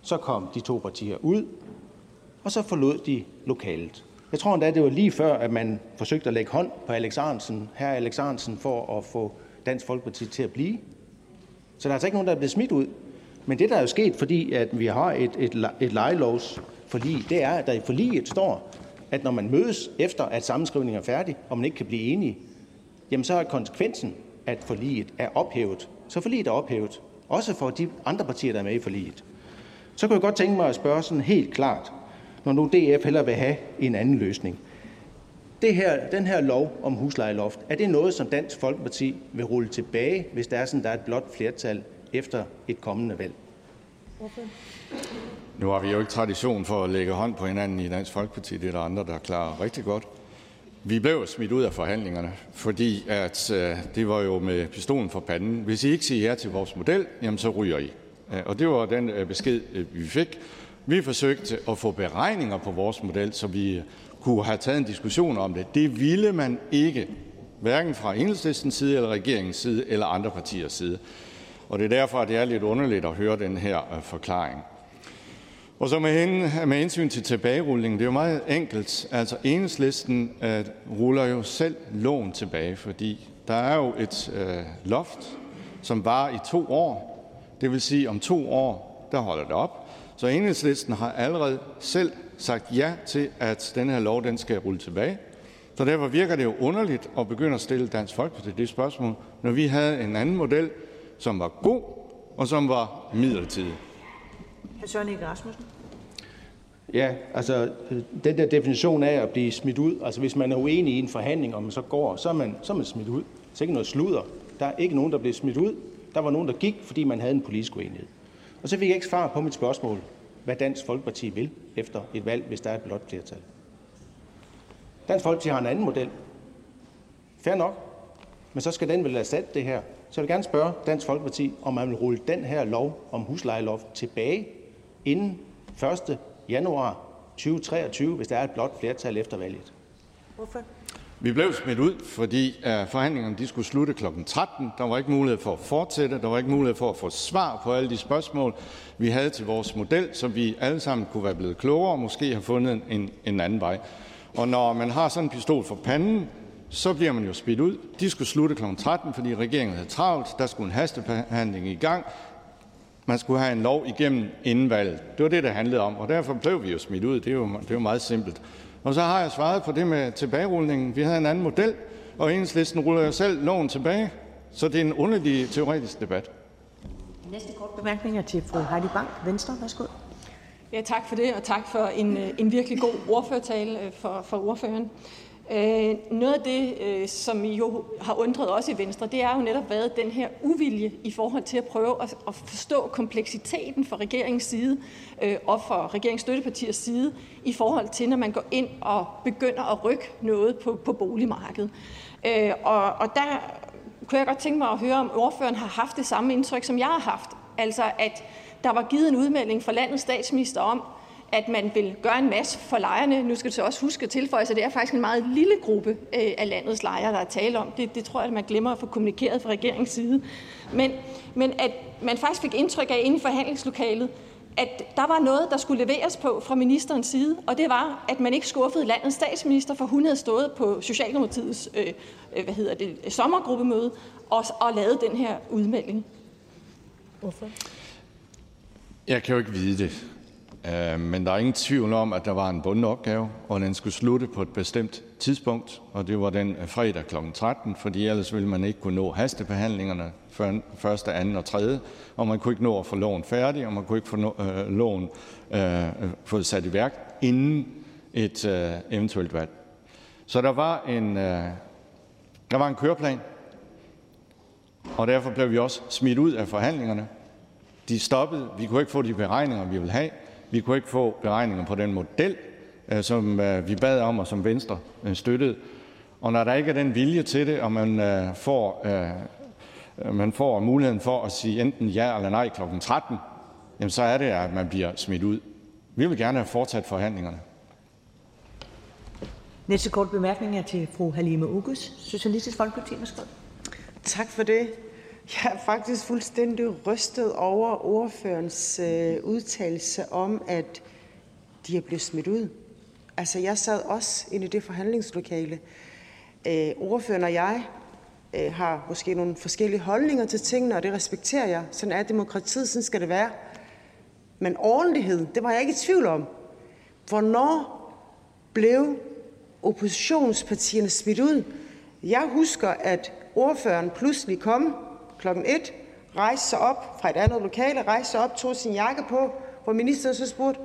Så kom de to partier ud, og så forlod de lokalet. Jeg tror endda, det var lige før, at man forsøgte at lægge hånd på Alex Arnsen, her Alex Arnsen, for at få Dansk Folkeparti til at blive. Så der er altså ikke nogen, der er blevet smidt ud. Men det, der er jo sket, fordi at vi har et, et, et lejelovsforlig, det er, at der i forliget står, at når man mødes efter, at sammenskrivningen er færdig, og man ikke kan blive enige, jamen så er konsekvensen, at forliget er ophævet. Så forliget er ophævet. Også for de andre partier, der er med i forliget. Så kunne jeg godt tænke mig at spørge sådan helt klart, når nu DF heller vil have en anden løsning. Det her, den her lov om huslejeloft, er det noget, som Dansk Folkeparti vil rulle tilbage, hvis der er sådan, der er et blot flertal efter et kommende valg? Nu har vi jo ikke tradition for at lægge hånd på hinanden i Dansk Folkeparti. Det er der andre, der klarer rigtig godt. Vi blev smidt ud af forhandlingerne, fordi at, øh, det var jo med pistolen for panden. Hvis I ikke siger ja til vores model, jamen så ryger I. Øh, og det var den øh, besked, øh, vi fik. Vi forsøgte at få beregninger på vores model, så vi kunne have taget en diskussion om det. Det ville man ikke, hverken fra enhedslistens side eller regeringens side eller andre partiers side. Og det er derfor, at det er lidt underligt at høre den her øh, forklaring. Og så med, hen, med hensyn til tilbagerulningen, det er jo meget enkelt. Altså enhedslisten øh, ruller jo selv lån tilbage, fordi der er jo et øh, loft, som var i to år. Det vil sige, om to år, der holder det op. Så enhedslisten har allerede selv sagt ja til, at den her lov den skal rulle tilbage. Så derfor virker det jo underligt at begynde at stille Dansk Folkeparti det spørgsmål, når vi havde en anden model, som var god og som var midlertidig. Hr. Søren Egge Rasmussen. Ja, altså den der definition af at blive smidt ud, altså hvis man er uenig i en forhandling, og man så går, så er man, så er man smidt ud. Så er ikke noget sludder. Der er ikke nogen, der bliver smidt ud. Der var nogen, der gik, fordi man havde en politisk uenighed. Og så fik jeg ikke svar på mit spørgsmål, hvad Dansk Folkeparti vil efter et valg, hvis der er et blot flertal. Dansk Folkeparti har en anden model. Fair nok. Men så skal den vel erstatte det her. Så jeg vil gerne spørge Dansk Folkeparti, om man vil rulle den her lov om huslejeloft tilbage inden 1. januar 2023, hvis der er et blot flertal efter valget. Hvorfor? Vi blev smidt ud, fordi uh, forhandlingerne de skulle slutte kl. 13. Der var ikke mulighed for at fortsætte. Der var ikke mulighed for at få svar på alle de spørgsmål, vi havde til vores model, så vi alle sammen kunne være blevet klogere og måske have fundet en, en anden vej. Og når man har sådan en pistol for panden, så bliver man jo spidt ud. De skulle slutte kl. 13, fordi regeringen havde travlt. Der skulle en hastebehandling i gang. Man skulle have en lov igennem inden valget. Det var det, det handlede om, og derfor blev vi jo smidt ud. Det er jo, det er jo meget simpelt. Og så har jeg svaret på det med tilbagerulningen. Vi havde en anden model, og enhedslisten ruller jo selv loven tilbage. Så det er en underlig teoretisk debat. Næste kort bemærkning er til fru Heidi Bank, Venstre. Værsgo. Ja, tak for det, og tak for en, øh, en virkelig god ordførertale øh, for, for ordføreren. Øh, noget af det, som som jo har undret os i Venstre, det er jo netop været den her uvilje i forhold til at prøve at, forstå kompleksiteten fra regeringens side øh, og fra regeringsstøttepartiers side i forhold til, når man går ind og begynder at rykke noget på, på boligmarkedet. Øh, og, og der kunne jeg godt tænke mig at høre, om ordføreren har haft det samme indtryk, som jeg har haft. Altså, at der var givet en udmelding fra landets statsminister om, at man vil gøre en masse for lejerne. Nu skal du så også huske at tilføje, at det er faktisk en meget lille gruppe øh, af landets lejere, der er tale om. Det, det tror jeg, at man glemmer at få kommunikeret fra regeringens side. Men, men at man faktisk fik indtryk af inde i forhandlingslokalet, at der var noget, der skulle leveres på fra ministerens side, og det var, at man ikke skuffede landets statsminister, for hun havde stået på Socialdemokratiets øh, øh hvad hedder det, sommergruppemøde og, og lavet den her udmelding. Hvorfor? Jeg kan jo ikke vide det. Øh, men der er ingen tvivl om, at der var en bunden opgave, og den skulle slutte på et bestemt tidspunkt, og det var den øh, fredag kl. 13, fordi ellers ville man ikke kunne nå hastebehandlingerne første, anden og tredje, og man kunne ikke nå at få loven færdig, og man kunne ikke få øh, loven øh, øh, fået sat i værk inden et øh, eventuelt valg. Så der var en, øh, der var en køreplan, og derfor blev vi også smidt ud af forhandlingerne. De stoppede. Vi kunne ikke få de beregninger, vi ville have. Vi kunne ikke få beregninger på den model, øh, som øh, vi bad om, og som Venstre øh, støttede. Og når der ikke er den vilje til det, og man får, man får muligheden for at sige enten ja eller nej kl. 13, jamen så er det, at man bliver smidt ud. Vi vil gerne have fortsat forhandlingerne. Næste kort bemærkning er til fru Halime Ugus, Socialistisk Folkeparti. Værsgo. Tak for det. Jeg er faktisk fuldstændig rystet over ordførens øh, udtalelse om, at de er blevet smidt ud. Altså, jeg sad også inde i det forhandlingslokale. Øh, ordføreren og jeg øh, har måske nogle forskellige holdninger til tingene, og det respekterer jeg. Sådan er demokratiet, sådan skal det være. Men ordentlighed, det var jeg ikke i tvivl om. Hvornår blev oppositionspartierne smidt ud? Jeg husker, at ordføreren pludselig kom kl. 1, rejste sig op fra et andet lokale, rejste sig op, tog sin jakke på, hvor ministeren så spurgte,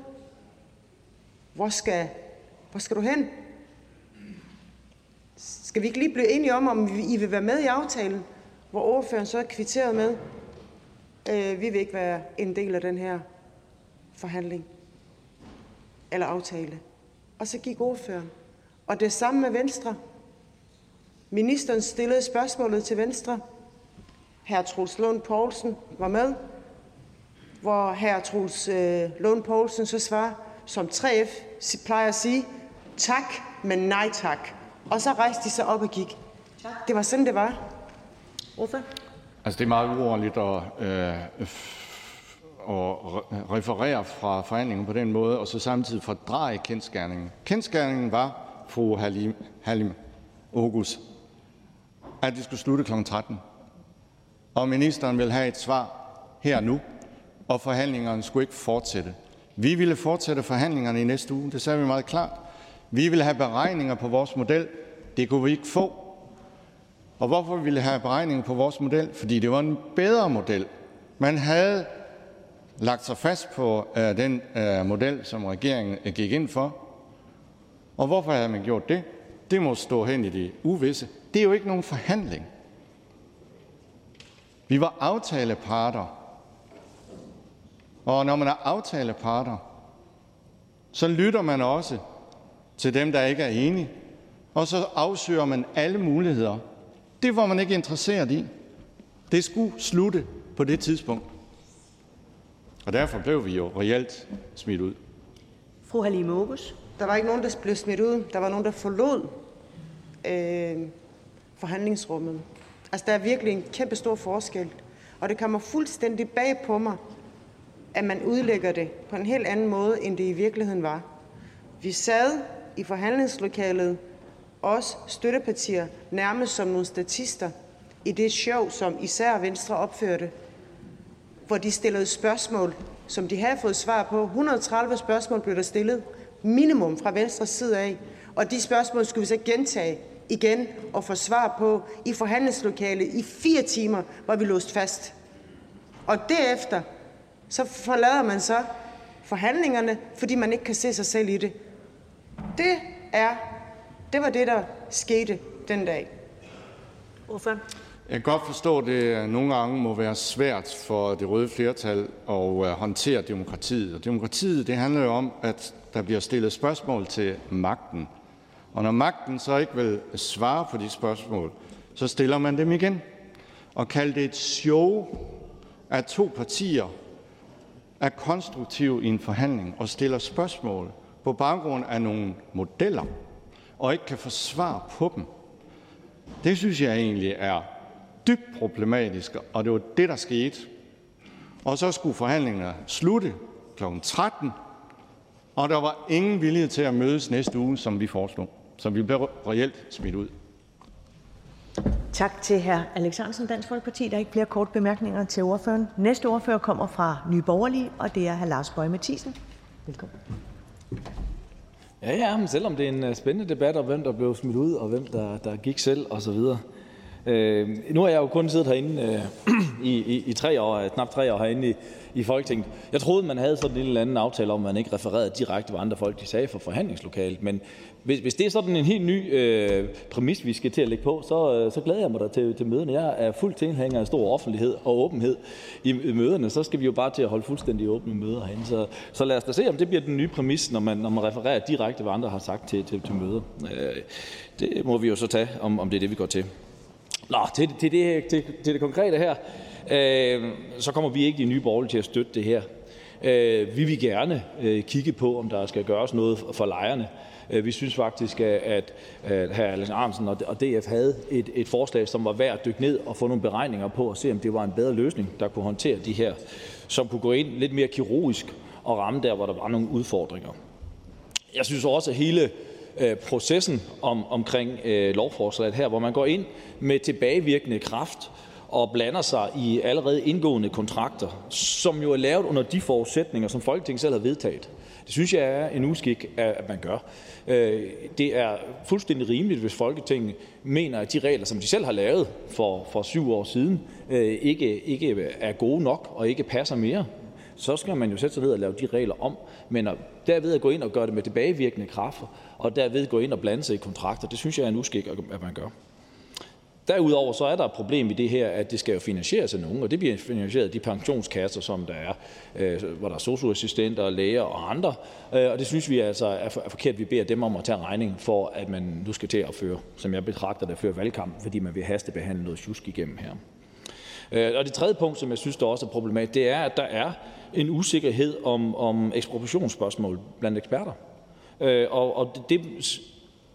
hvor skal, hvor skal du hen? Skal vi ikke lige blive enige om, om I vil være med i aftalen? Hvor ordføreren så kvitterede med, øh, vi vil ikke være en del af den her forhandling eller aftale. Og så gik ordføreren. Og det samme med Venstre. Ministeren stillede spørgsmålet til Venstre. Hr. Troels Lund Poulsen var med, hvor hr. Troels øh, Lund Poulsen så svarer, som 3F plejer at sige, tak, men nej tak. Og så rejste de sig op og gik. Det var sådan, det var. Hvorfor? Altså, det er meget uordentligt at, øh, at referere fra forhandlingen på den måde, og så samtidig fordreje kendskærningen. Kendskærningen var, fru Halim, Halim August, at det skulle slutte kl. 13. Og ministeren vil have et svar her nu, og forhandlingerne skulle ikke fortsætte. Vi ville fortsætte forhandlingerne i næste uge, det sagde vi meget klart. Vi ville have beregninger på vores model. Det kunne vi ikke få. Og hvorfor ville vi have beregninger på vores model? Fordi det var en bedre model. Man havde lagt sig fast på øh, den øh, model, som regeringen uh, gik ind for. Og hvorfor havde man gjort det? Det må stå hen i det uvisse. Det er jo ikke nogen forhandling. Vi var aftaleparter. Og når man er aftaleparter, så lytter man også til dem, der ikke er enige, og så afsøger man alle muligheder. Det var man ikke interesseret i. Det skulle slutte på det tidspunkt. Og derfor blev vi jo reelt smidt ud. Fru Halime August. Der var ikke nogen, der blev smidt ud. Der var nogen, der forlod øh, forhandlingsrummet. Altså, der er virkelig en kæmpe stor forskel. Og det kommer fuldstændig bag på mig, at man udlægger det på en helt anden måde, end det i virkeligheden var. Vi sad i forhandlingslokalet, os støttepartier, nærmest som nogle statister i det show, som især Venstre opførte, hvor de stillede spørgsmål, som de havde fået svar på. 130 spørgsmål blev der stillet, minimum fra Venstres side af, og de spørgsmål skulle vi så gentage igen og få svar på i forhandlingslokalet i fire timer, hvor vi låst fast. Og derefter så forlader man så forhandlingerne, fordi man ikke kan se sig selv i det. Det er, det var det, der skete den dag. Ordfører? Jeg kan godt forstå, at det nogle gange må være svært for det røde flertal at øh, håndtere demokratiet. Og demokratiet det handler jo om, at der bliver stillet spørgsmål til magten. Og når magten så ikke vil svare på de spørgsmål, så stiller man dem igen. Og kalde det et show af to partier er konstruktive i en forhandling og stiller spørgsmål på baggrund af nogle modeller og ikke kan få svar på dem, det synes jeg egentlig er dybt problematisk, og det var det, der skete. Og så skulle forhandlingerne slutte kl. 13, og der var ingen vilje til at mødes næste uge, som vi foreslog. Så vi blev reelt smidt ud. Tak til hr. Alexandersen, Dansk Folkeparti. Der er ikke flere korte bemærkninger til ordføreren. Næste ordfører kommer fra Nye Borgerlige, og det er hr. Lars Bøge Mathisen. Velkommen. Ja, ja, men selvom det er en øh, spændende debat om, hvem der blev smidt ud, og hvem der, der gik selv osv., Øh, nu har jeg jo kun siddet herinde øh, [clears throat] i, i, i tre år, knap tre år herinde i, i Folketinget. Jeg troede, man havde sådan en eller anden aftale om, at man ikke refererede direkte, hvad andre folk de sagde for forhandlingslokalet. Men hvis, hvis det er sådan en helt ny øh, præmis, vi skal til at lægge på, så, øh, så glæder jeg mig da til, til møderne. Jeg er fuldt tilhænger af stor offentlighed og åbenhed i, i møderne. Så skal vi jo bare til at holde fuldstændig åbne møder herinde. Så, så lad os da se, om det bliver den nye præmis, når man, når man refererer direkte, hvad andre har sagt til, til, til møder. Øh, det må vi jo så tage, om, om det er det, vi går til. Nå, til, til, det, til, til det konkrete her, øh, så kommer vi ikke i Nye Borgerlige til at støtte det her. Øh, vi vil gerne øh, kigge på, om der skal gøres noget for lejerne. Øh, vi synes faktisk, at, at hr. Alex Armsen og DF havde et, et forslag, som var værd at dykke ned og få nogle beregninger på og se, om det var en bedre løsning, der kunne håndtere de her, som kunne gå ind lidt mere kirurgisk og ramme der, hvor der var nogle udfordringer. Jeg synes også, at hele øh, processen om, omkring øh, lovforslaget her, hvor man går ind med tilbagevirkende kraft og blander sig i allerede indgående kontrakter, som jo er lavet under de forudsætninger, som Folketinget selv har vedtaget. Det synes jeg er en uskik, at man gør. Øh, det er fuldstændig rimeligt, hvis Folketinget mener, at de regler, som de selv har lavet for, for syv år siden, øh, ikke, ikke er gode nok og ikke passer mere. Så skal man jo sætte sig ned og lave de regler om. Men at derved at gå ind og gøre det med tilbagevirkende kraft, og derved gå ind og blande sig i kontrakter, det synes jeg er en uskik, at man gør. Derudover så er der et problem i det her, at det skal jo finansieres af nogen, og det bliver finansieret af de pensionskasser, som der er, øh, hvor der er socioassistenter, læger og andre. Øh, og det synes vi altså er forkert, at vi beder dem om at tage regning for, at man nu skal til at føre, som jeg betragter det, at føre valgkamp, fordi man vil hastebehandle noget tjusk igennem her. Øh, og det tredje punkt, som jeg synes der også er problematisk, det er, at der er en usikkerhed om, om ekspropriationsspørgsmål blandt eksperter. Og, og det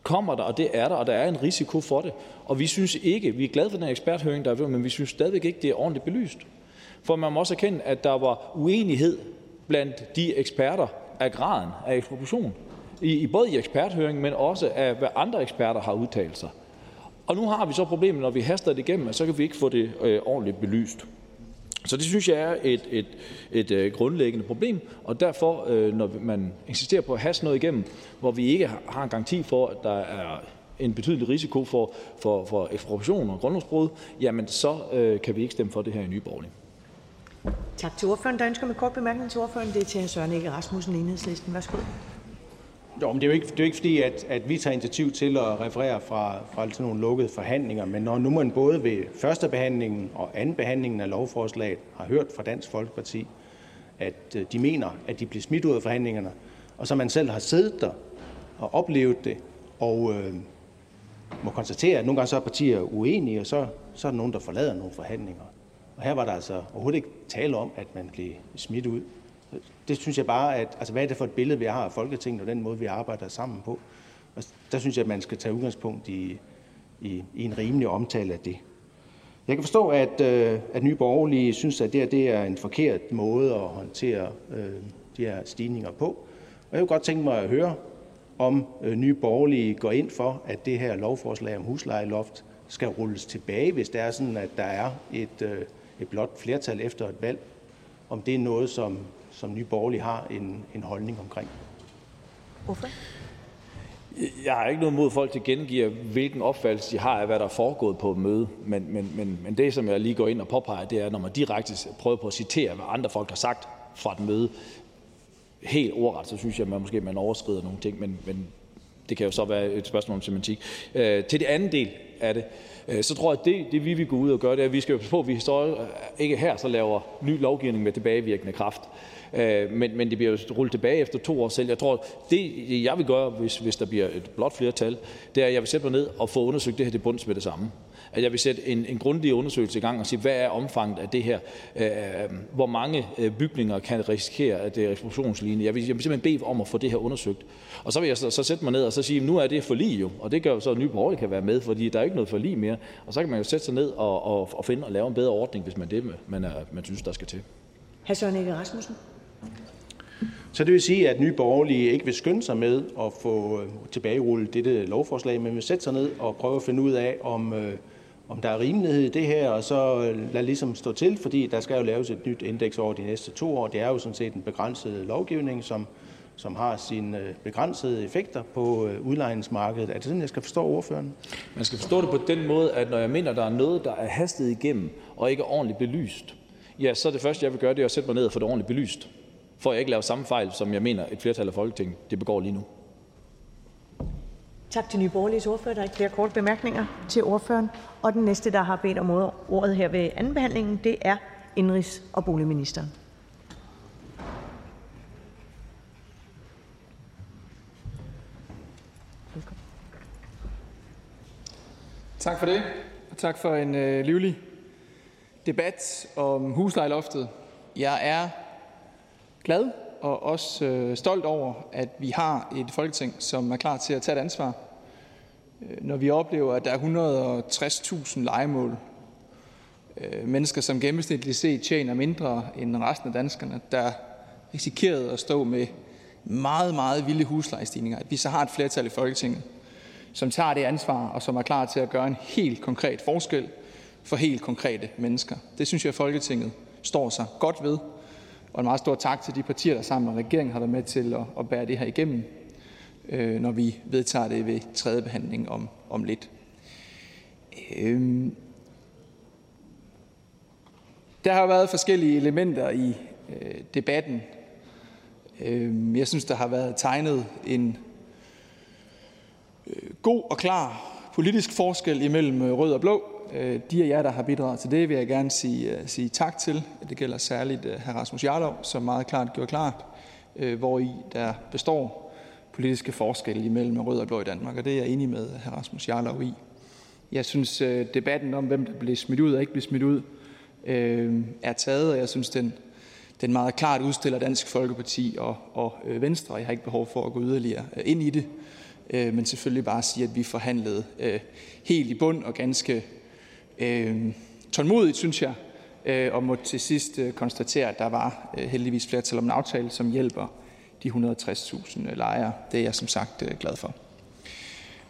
kommer der, og det er der, og der er en risiko for det. Og vi synes ikke, vi er glade for den eksperthøring, der er men vi synes stadigvæk ikke, det er ordentligt belyst. For man må også erkende, at der var uenighed blandt de eksperter af graden af ekspropriation. I, i både i eksperthøringen, men også af, hvad andre eksperter har udtalt sig. Og nu har vi så problemet, når vi haster det igennem, så kan vi ikke få det øh, ordentligt belyst. Så det synes jeg er et, et, et, et grundlæggende problem, og derfor, øh, når man insisterer på at haste noget igennem, hvor vi ikke har en garanti for, at der er en betydelig risiko for, for, for ekspropriation og grundlovsbrud, jamen så øh, kan vi ikke stemme for det her i Nye Borgerlige. Tak til ordføreren. Der ønsker med kort bemærkning til ordføreren. Det er til hr. Søren Ikke Rasmussen, Enhedslisten. Værsgo. Jo, men det er jo ikke, det er jo ikke fordi, at, at vi tager initiativ til at referere fra, fra sådan nogle lukkede forhandlinger, men når nu man både ved første behandlingen og anden behandlingen af lovforslaget har hørt fra Dansk Folkeparti, at øh, de mener, at de bliver smidt ud af forhandlingerne, og så man selv har siddet der og oplevet det, og øh, må konstatere, at nogle gange så er partier uenige, og så, så er der nogen, der forlader nogle forhandlinger. Og her var der altså overhovedet ikke tale om, at man blev smidt ud. Det synes jeg bare, at altså, hvad er det for et billede, vi har af Folketinget og den måde, vi arbejder sammen på? Og der synes jeg, at man skal tage udgangspunkt i, i, i en rimelig omtale af det. Jeg kan forstå, at, øh, at Nye Borgerlige synes, at det, her, det er en forkert måde at håndtere øh, de her stigninger på. Og jeg kunne godt tænke mig at høre, om øh, Nye Borgerlige går ind for, at det her lovforslag om huslejeloft skal rulles tilbage, hvis det er sådan, at der er et, øh, et blot flertal efter et valg. Om det er noget, som, som Nye Borgerlige har en, en holdning omkring. Hvorfor? Jeg har ikke noget mod, at folk tilkendegiver, hvilken opfattelse de har af, hvad der er foregået på et møde. Men, men, men, men det, som jeg lige går ind og påpeger, det er, når man direkte prøver på at citere, hvad andre folk har sagt fra et møde, helt ordret, så synes jeg, at man måske man overskrider nogle ting, men, men det kan jo så være et spørgsmål om semantik. Øh, til det andet del af det, øh, så tror jeg, at det, det vi vil gå ud og gøre, det er, at vi skal jo på, at vi står ikke her så laver ny lovgivning med tilbagevirkende kraft. Øh, men, men det bliver jo rullet tilbage efter to år selv. Jeg tror, det jeg vil gøre, hvis, hvis der bliver et blot flertal, det er, at jeg vil sætte mig ned og få undersøgt det her til bunds med det samme at jeg vil sætte en, en grundig undersøgelse i gang og sige, hvad er omfanget af det her? Øh, hvor mange øh, bygninger kan risikere, at det er eksplosionslignende? Jeg vil, jeg vil simpelthen bede om at få det her undersøgt. Og så vil jeg så, så sætte mig ned og så sige, nu er det forlig jo, og det gør jo så, at Nye Borgerlige kan være med, fordi der er ikke noget forlig mere. Og så kan man jo sætte sig ned og, og, og finde og lave en bedre ordning, hvis man det man, er, man synes, der skal til. Hr. Søren Ege Rasmussen. Så det vil sige, at Nye Borgerlige ikke vil skynde sig med at få øh, tilbagerullet dette lovforslag, men vil sætte sig ned og prøve at finde ud af, om, øh, om der er rimelighed i det her, og så øh, lade ligesom stå til, fordi der skal jo laves et nyt indeks over de næste to år. Det er jo sådan set en begrænset lovgivning, som, som har sine begrænsede effekter på øh, udlejningsmarkedet. Er det sådan, jeg skal forstå ordføreren? Man skal forstå det på den måde, at når jeg mener, der er noget, der er hastet igennem og ikke ordentligt belyst, ja, så er det første, jeg vil gøre, det er at sætte mig ned og få det ordentligt belyst, for at jeg ikke laver samme fejl, som jeg mener, et flertal af Folketinget det begår lige nu. Tak til Nye Borgerliges ordfører. Der er ikke flere korte bemærkninger til ordføreren. Og den næste, der har bedt om ordet her ved andenbehandlingen, det er indrigs- og boligministeren. Tak for det, og tak for en øh, livlig debat om huslejeloftet. Jeg er glad og også øh, stolt over, at vi har et Folketing, som er klar til at tage et ansvar øh, når vi oplever, at der er 160.000 legemål, øh, mennesker, som gennemsnitligt set tjener mindre end resten af danskerne, der risikerede at stå med meget, meget vilde huslejestigninger, at vi så har et flertal i Folketinget, som tager det ansvar og som er klar til at gøre en helt konkret forskel for helt konkrete mennesker. Det synes jeg, at Folketinget står sig godt ved. Og en meget stor tak til de partier, der sammen med regeringen har været med til at, at bære det her igennem, øh, når vi vedtager det ved tredje behandling om, om lidt. Øhm. Der har været forskellige elementer i øh, debatten. Øh, jeg synes, der har været tegnet en øh, god og klar politisk forskel imellem øh, rød og blå. Øh, de af jer, der har bidraget til det, vil jeg gerne sige, øh, sige tak til. Det gælder særligt øh, hr. Rasmus Jarlov, som meget klart gjorde klart, hvor i der består politiske forskelle imellem rød og blå i Danmark, og det er jeg enig med hr. Rasmus Jarlov i. Jeg synes, debatten om, hvem der bliver smidt ud og ikke bliver smidt ud, er taget, og jeg synes, den, den meget klart udstiller Dansk Folkeparti og, og Venstre. Jeg har ikke behov for at gå yderligere ind i det, men selvfølgelig bare sige, at vi forhandlede helt i bund og ganske øh, tålmodigt, synes jeg, øh, og må til sidst øh, konstatere, at der var øh, heldigvis flertal om en aftale, som hjælper de 160.000 øh, lejere. Det er jeg som sagt øh, glad for.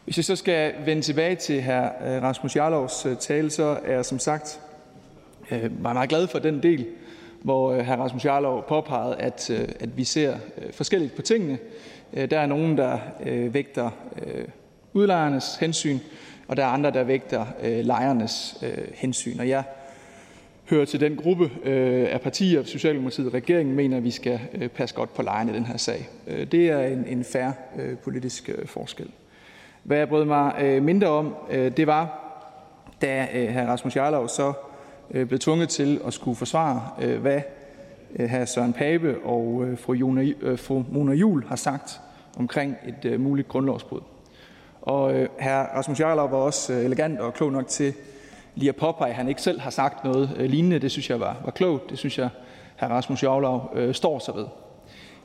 Hvis jeg så skal vende tilbage til hr. Øh, Rasmus Jarlovs øh, tale, så er jeg som sagt øh, meget, meget glad for den del, hvor hr. Rasmus Jarlov påpegede, at, at vi ser forskelligt på tingene. Der er nogen, der vægter udlejernes hensyn, og der er andre, der vægter øh, lejernes øh, hensyn. Og jeg hører til den gruppe øh, af partier, Socialdemokratiet og regeringen mener, at vi skal øh, passe godt på lejerne i den her sag. Øh, det er en, en færre øh, politisk øh, forskel. Hvad jeg brød mig øh, mindre om, øh, det var, da øh, hr. Rasmus Jarlov så øh, blev tvunget til at skulle forsvare, øh, hvad øh, hr. Søren Pape og øh, fru, Jona, øh, fru Mona Jul har sagt omkring et øh, muligt grundlovsbrud. Og øh, hr. Rasmus Jarlov var også øh, elegant og klog nok til lige at påpege, at han ikke selv har sagt noget øh, lignende. Det synes jeg var, var klogt. Det synes jeg, hr. Rasmus Jarlov øh, står sig ved.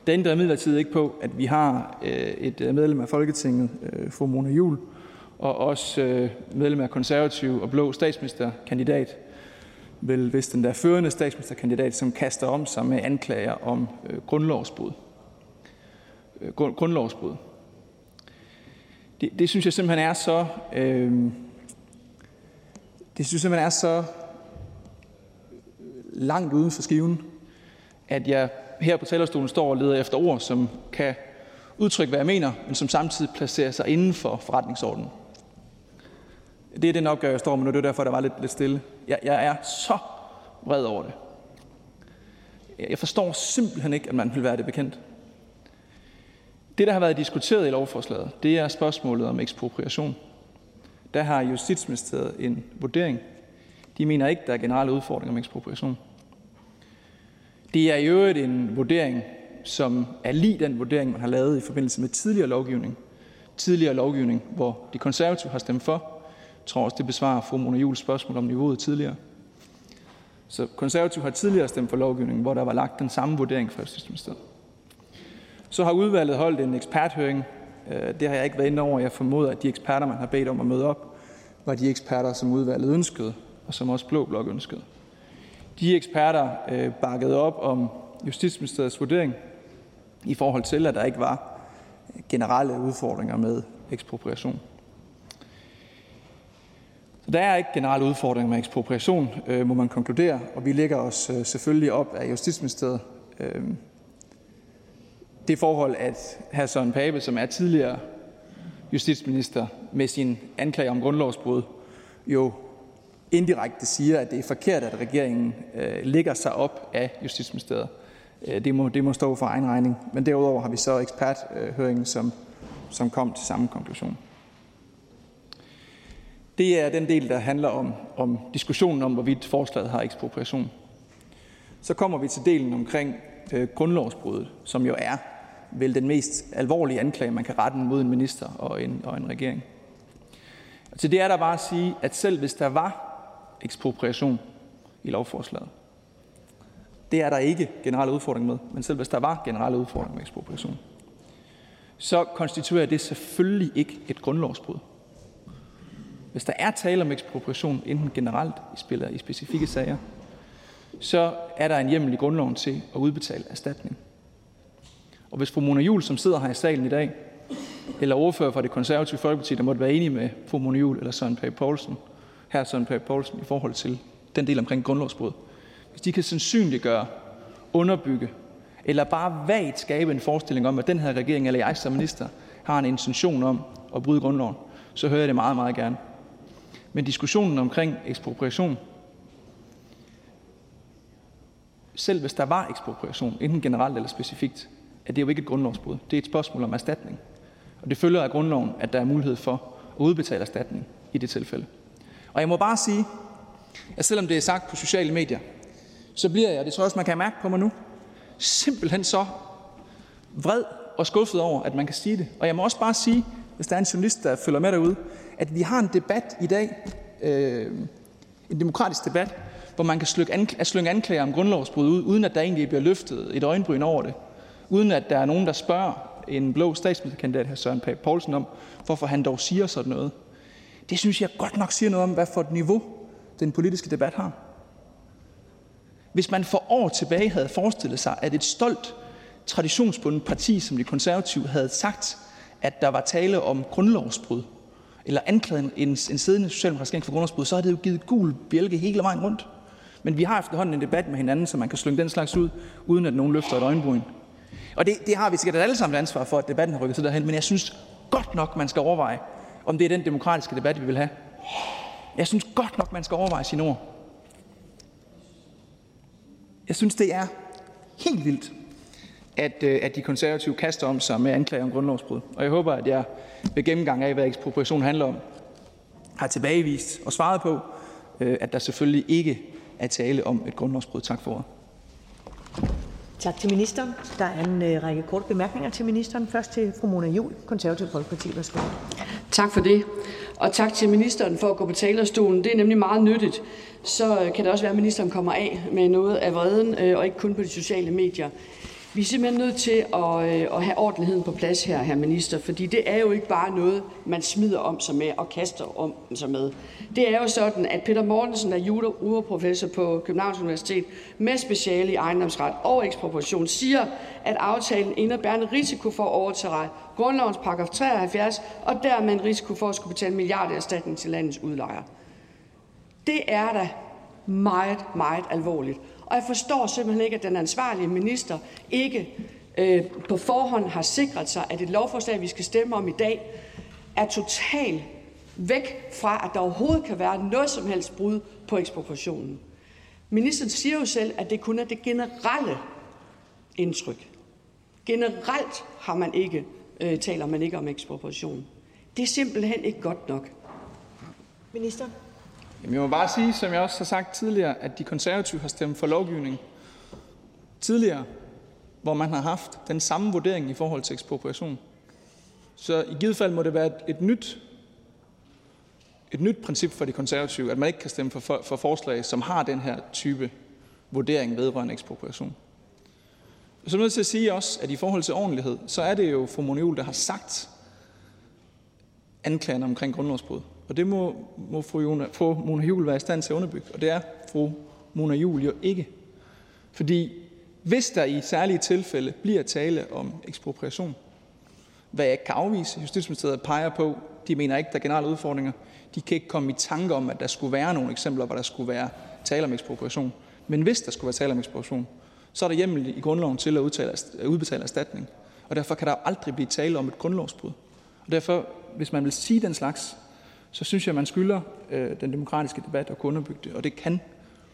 Det ændrer imidlertid ikke på, at vi har øh, et øh, medlem af Folketinget, øh, fru Mona Jul, og også øh, medlem af konservativ og blå statsministerkandidat, vel hvis den der førende statsministerkandidat, som kaster om sig med anklager om øh, grundlovsbrud. Øh, grundlovsbrud. Det, det synes jeg simpelthen er så... Øh, det synes jeg simpelthen er så langt uden for skiven, at jeg her på talerstolen står og leder efter ord, som kan udtrykke, hvad jeg mener, men som samtidig placerer sig inden for forretningsordenen. Det er den opgave, jeg står med nu. Det er derfor, der var lidt, lidt stille. Jeg, jeg er så vred over det. Jeg forstår simpelthen ikke, at man vil være det bekendt. Det, der har været diskuteret i lovforslaget, det er spørgsmålet om ekspropriation. Der har Justitsministeriet en vurdering. De mener ikke, der er generelle udfordringer med ekspropriation. Det er i øvrigt en vurdering, som er lige den vurdering, man har lavet i forbindelse med tidligere lovgivning. Tidligere lovgivning, hvor de konservative har stemt for. Jeg tror også, det besvarer fru Mona Jules spørgsmål om niveauet tidligere. Så konservative har tidligere stemt for lovgivningen, hvor der var lagt den samme vurdering fra Justitsministeriet. Så har udvalget holdt en eksperthøring. Øh, det har jeg ikke været inde over. Jeg formoder, at de eksperter, man har bedt om at møde op, var de eksperter, som udvalget ønskede, og som også Blå Blok ønskede. De eksperter øh, bakkede op om Justitsministeriets vurdering i forhold til, at der ikke var generelle udfordringer med ekspropriation. Så der er ikke generelle udfordringer med ekspropriation, øh, må man konkludere, og vi lægger os øh, selvfølgelig op af Justitsministeriet øh, det forhold, at hr. Søren Pape, som er tidligere justitsminister, med sin anklage om grundlovsbrud, jo indirekte siger, at det er forkert, at regeringen øh, lægger sig op af Justitsministeriet. Øh, det, må, det må stå for egen regning. Men derudover har vi så eksperthøringen, som, som kom til samme konklusion. Det er den del, der handler om, om diskussionen om, hvorvidt forslaget har ekspropriation. Så kommer vi til delen omkring øh, grundlovsbruddet, som jo er vel den mest alvorlige anklage, man kan rette mod en minister og en, og en regering. Og til det er der bare at sige, at selv hvis der var ekspropriation i lovforslaget, det er der ikke generelle udfordring med, men selv hvis der var generelle udfordringer med ekspropriation, så konstituerer det selvfølgelig ikke et grundlovsbrud. Hvis der er tale om ekspropriation, enten generelt i spiller i specifikke sager, så er der en hjemmel i grundloven til at udbetale erstatning. Og hvis fru Mona Juhl, som sidder her i salen i dag, eller ordfører fra det konservative Folkeparti, der måtte være enige med fru Mona Juhl eller Søren Pape Poulsen, her Søren Pape Poulsen, i forhold til den del omkring grundlovsbrud, hvis de kan sandsynliggøre, underbygge eller bare vagt skabe en forestilling om, at den her regering eller jeg som minister har en intention om at bryde grundloven, så hører jeg det meget, meget gerne. Men diskussionen omkring ekspropriation, selv hvis der var ekspropriation, enten generelt eller specifikt, at det jo ikke et grundlovsbrud. Det er et spørgsmål om erstatning. Og det følger af grundloven, at der er mulighed for at udbetale erstatning i det tilfælde. Og jeg må bare sige, at selvom det er sagt på sociale medier, så bliver jeg, det tror jeg også, man kan mærke på mig nu, simpelthen så vred og skuffet over, at man kan sige det. Og jeg må også bare sige, hvis der er en journalist, der følger med derude, at vi har en debat i dag, øh, en demokratisk debat, hvor man kan slynge anklager om grundlovsbrud ud, uden at der egentlig bliver løftet et øjenbryn over det. Uden at der er nogen, der spørger en blå statsministerkandidat, her Søren Pape Poulsen, om, hvorfor han dog siger sådan noget. Det synes jeg godt nok siger noget om, hvad for et niveau den politiske debat har. Hvis man for år tilbage havde forestillet sig, at et stolt, traditionsbundet parti som de konservative havde sagt, at der var tale om grundlovsbrud, eller anklaget en, en siddende socialdemokratisk for grundlovsbrud, så havde det jo givet gul bjælke hele vejen rundt. Men vi har efterhånden en debat med hinanden, så man kan slynge den slags ud, uden at nogen løfter et øjenbryn. Og det, det har vi sikkert alle sammen ansvar for, at debatten har rykket sig derhen, men jeg synes godt nok, man skal overveje, om det er den demokratiske debat, vi vil have. Jeg synes godt nok, man skal overveje sine ord. Jeg synes, det er helt vildt, at, øh, at de konservative kaster om sig med anklager om grundlovsbrud. Og jeg håber, at jeg ved gennemgang af, hvad ekspropriation handler om, har tilbagevist og svaret på, øh, at der selvfølgelig ikke er tale om et grundlovsbrud. Tak for ordet. Tak til ministeren. Der er en øh, række korte bemærkninger til ministeren. Først til fru Mona Juhl, Konservativ Folkeparti. Værsgo. Tak for det. Og tak til ministeren for at gå på talerstolen. Det er nemlig meget nyttigt. Så kan det også være, at ministeren kommer af med noget af vreden, øh, og ikke kun på de sociale medier. Vi er simpelthen nødt til at, øh, at have ordentligheden på plads her, herr minister, fordi det er jo ikke bare noget, man smider om sig med og kaster om sig med. Det er jo sådan, at Peter Mortensen er juraprofessor på Københavns Universitet med speciale i ejendomsret og ekspropriation, siger, at aftalen indebærer en risiko for at overtræde grundlovens paragraf 73, og dermed en risiko for at skulle betale milliarder erstatning til landets udlejere. Det er da meget, meget alvorligt. Og jeg forstår simpelthen ikke, at den ansvarlige minister ikke øh, på forhånd har sikret sig, at et lovforslag, vi skal stemme om i dag, er totalt væk fra, at der overhovedet kan være noget som helst brud på ekspropriationen. Ministeren siger jo selv, at det kun er det generelle indtryk. Generelt har man ikke, øh, taler man ikke om ekspropriation. Det er simpelthen ikke godt nok. Minister? Jamen, jeg må bare sige, som jeg også har sagt tidligere, at de konservative har stemt for lovgivning tidligere, hvor man har haft den samme vurdering i forhold til ekspropriation. Så i givet fald må det være et, et nyt et nyt princip for de konservative, at man ikke kan stemme for, for, for forslag, som har den her type vurdering vedrørende ekspropriation. Så er jeg nødt til at sige også, at i forhold til ordentlighed, så er det jo fru Mona der har sagt anklagerne omkring grundlovsbrud. Og det må, må fru, Jona, fru Mona Juhl være i stand til at underbygge. Og det er fru Mona Juhl jo ikke. Fordi hvis der i særlige tilfælde bliver tale om ekspropriation, hvad jeg ikke kan afvise, Justitsministeriet peger på, de mener ikke, der er generelle udfordringer, de kan ikke komme i tanke om, at der skulle være nogle eksempler, hvor der skulle være tale om ekspropriation. Men hvis der skulle være tale om ekspropriation, så er der hjemmel i grundloven til at, udtale, at udbetale erstatning. Og derfor kan der aldrig blive tale om et grundlovsbrud. Og derfor, hvis man vil sige den slags, så synes jeg, man skylder øh, den demokratiske debat at kunne underbygge det. Og det kan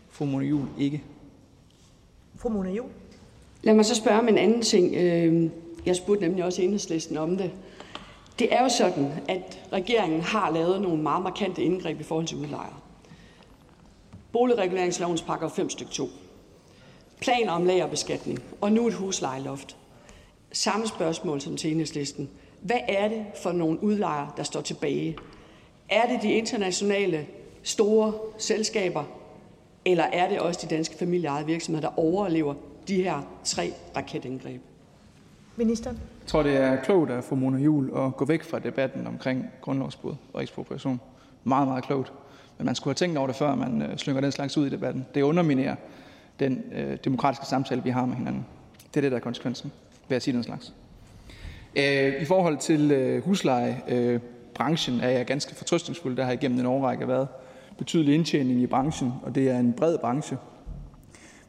fru Mona Juhl ikke. Fru Mona Juhl? Lad mig så spørge om en anden ting. Øh, jeg spurgte nemlig også enhedslisten om det. Det er jo sådan, at regeringen har lavet nogle meget markante indgreb i forhold til udlejere. Boligreguleringslovens paragraf 5 stykke 2. Planer om lagerbeskatning. Og nu et huslejeloft. Samme spørgsmål som til enhedslisten. Hvad er det for nogle udlejere, der står tilbage? Er det de internationale store selskaber, eller er det også de danske familieejede virksomheder, der overlever de her tre raketindgreb? Ministeren? Jeg tror, det er klogt af fru Mona Juhl at gå væk fra debatten omkring grundlovsbrud og ekspropriation. Meget, meget klogt. Men man skulle have tænkt over det, før man øh, slynger den slags ud i debatten. Det underminerer den øh, demokratiske samtale, vi har med hinanden. Det er det, der er konsekvensen. ved at sige den slags. I forhold til huslejebranchen er jeg ganske fortrøstningsfuld. Der har igennem en årrække været betydelig indtjening i branchen, og det er en bred branche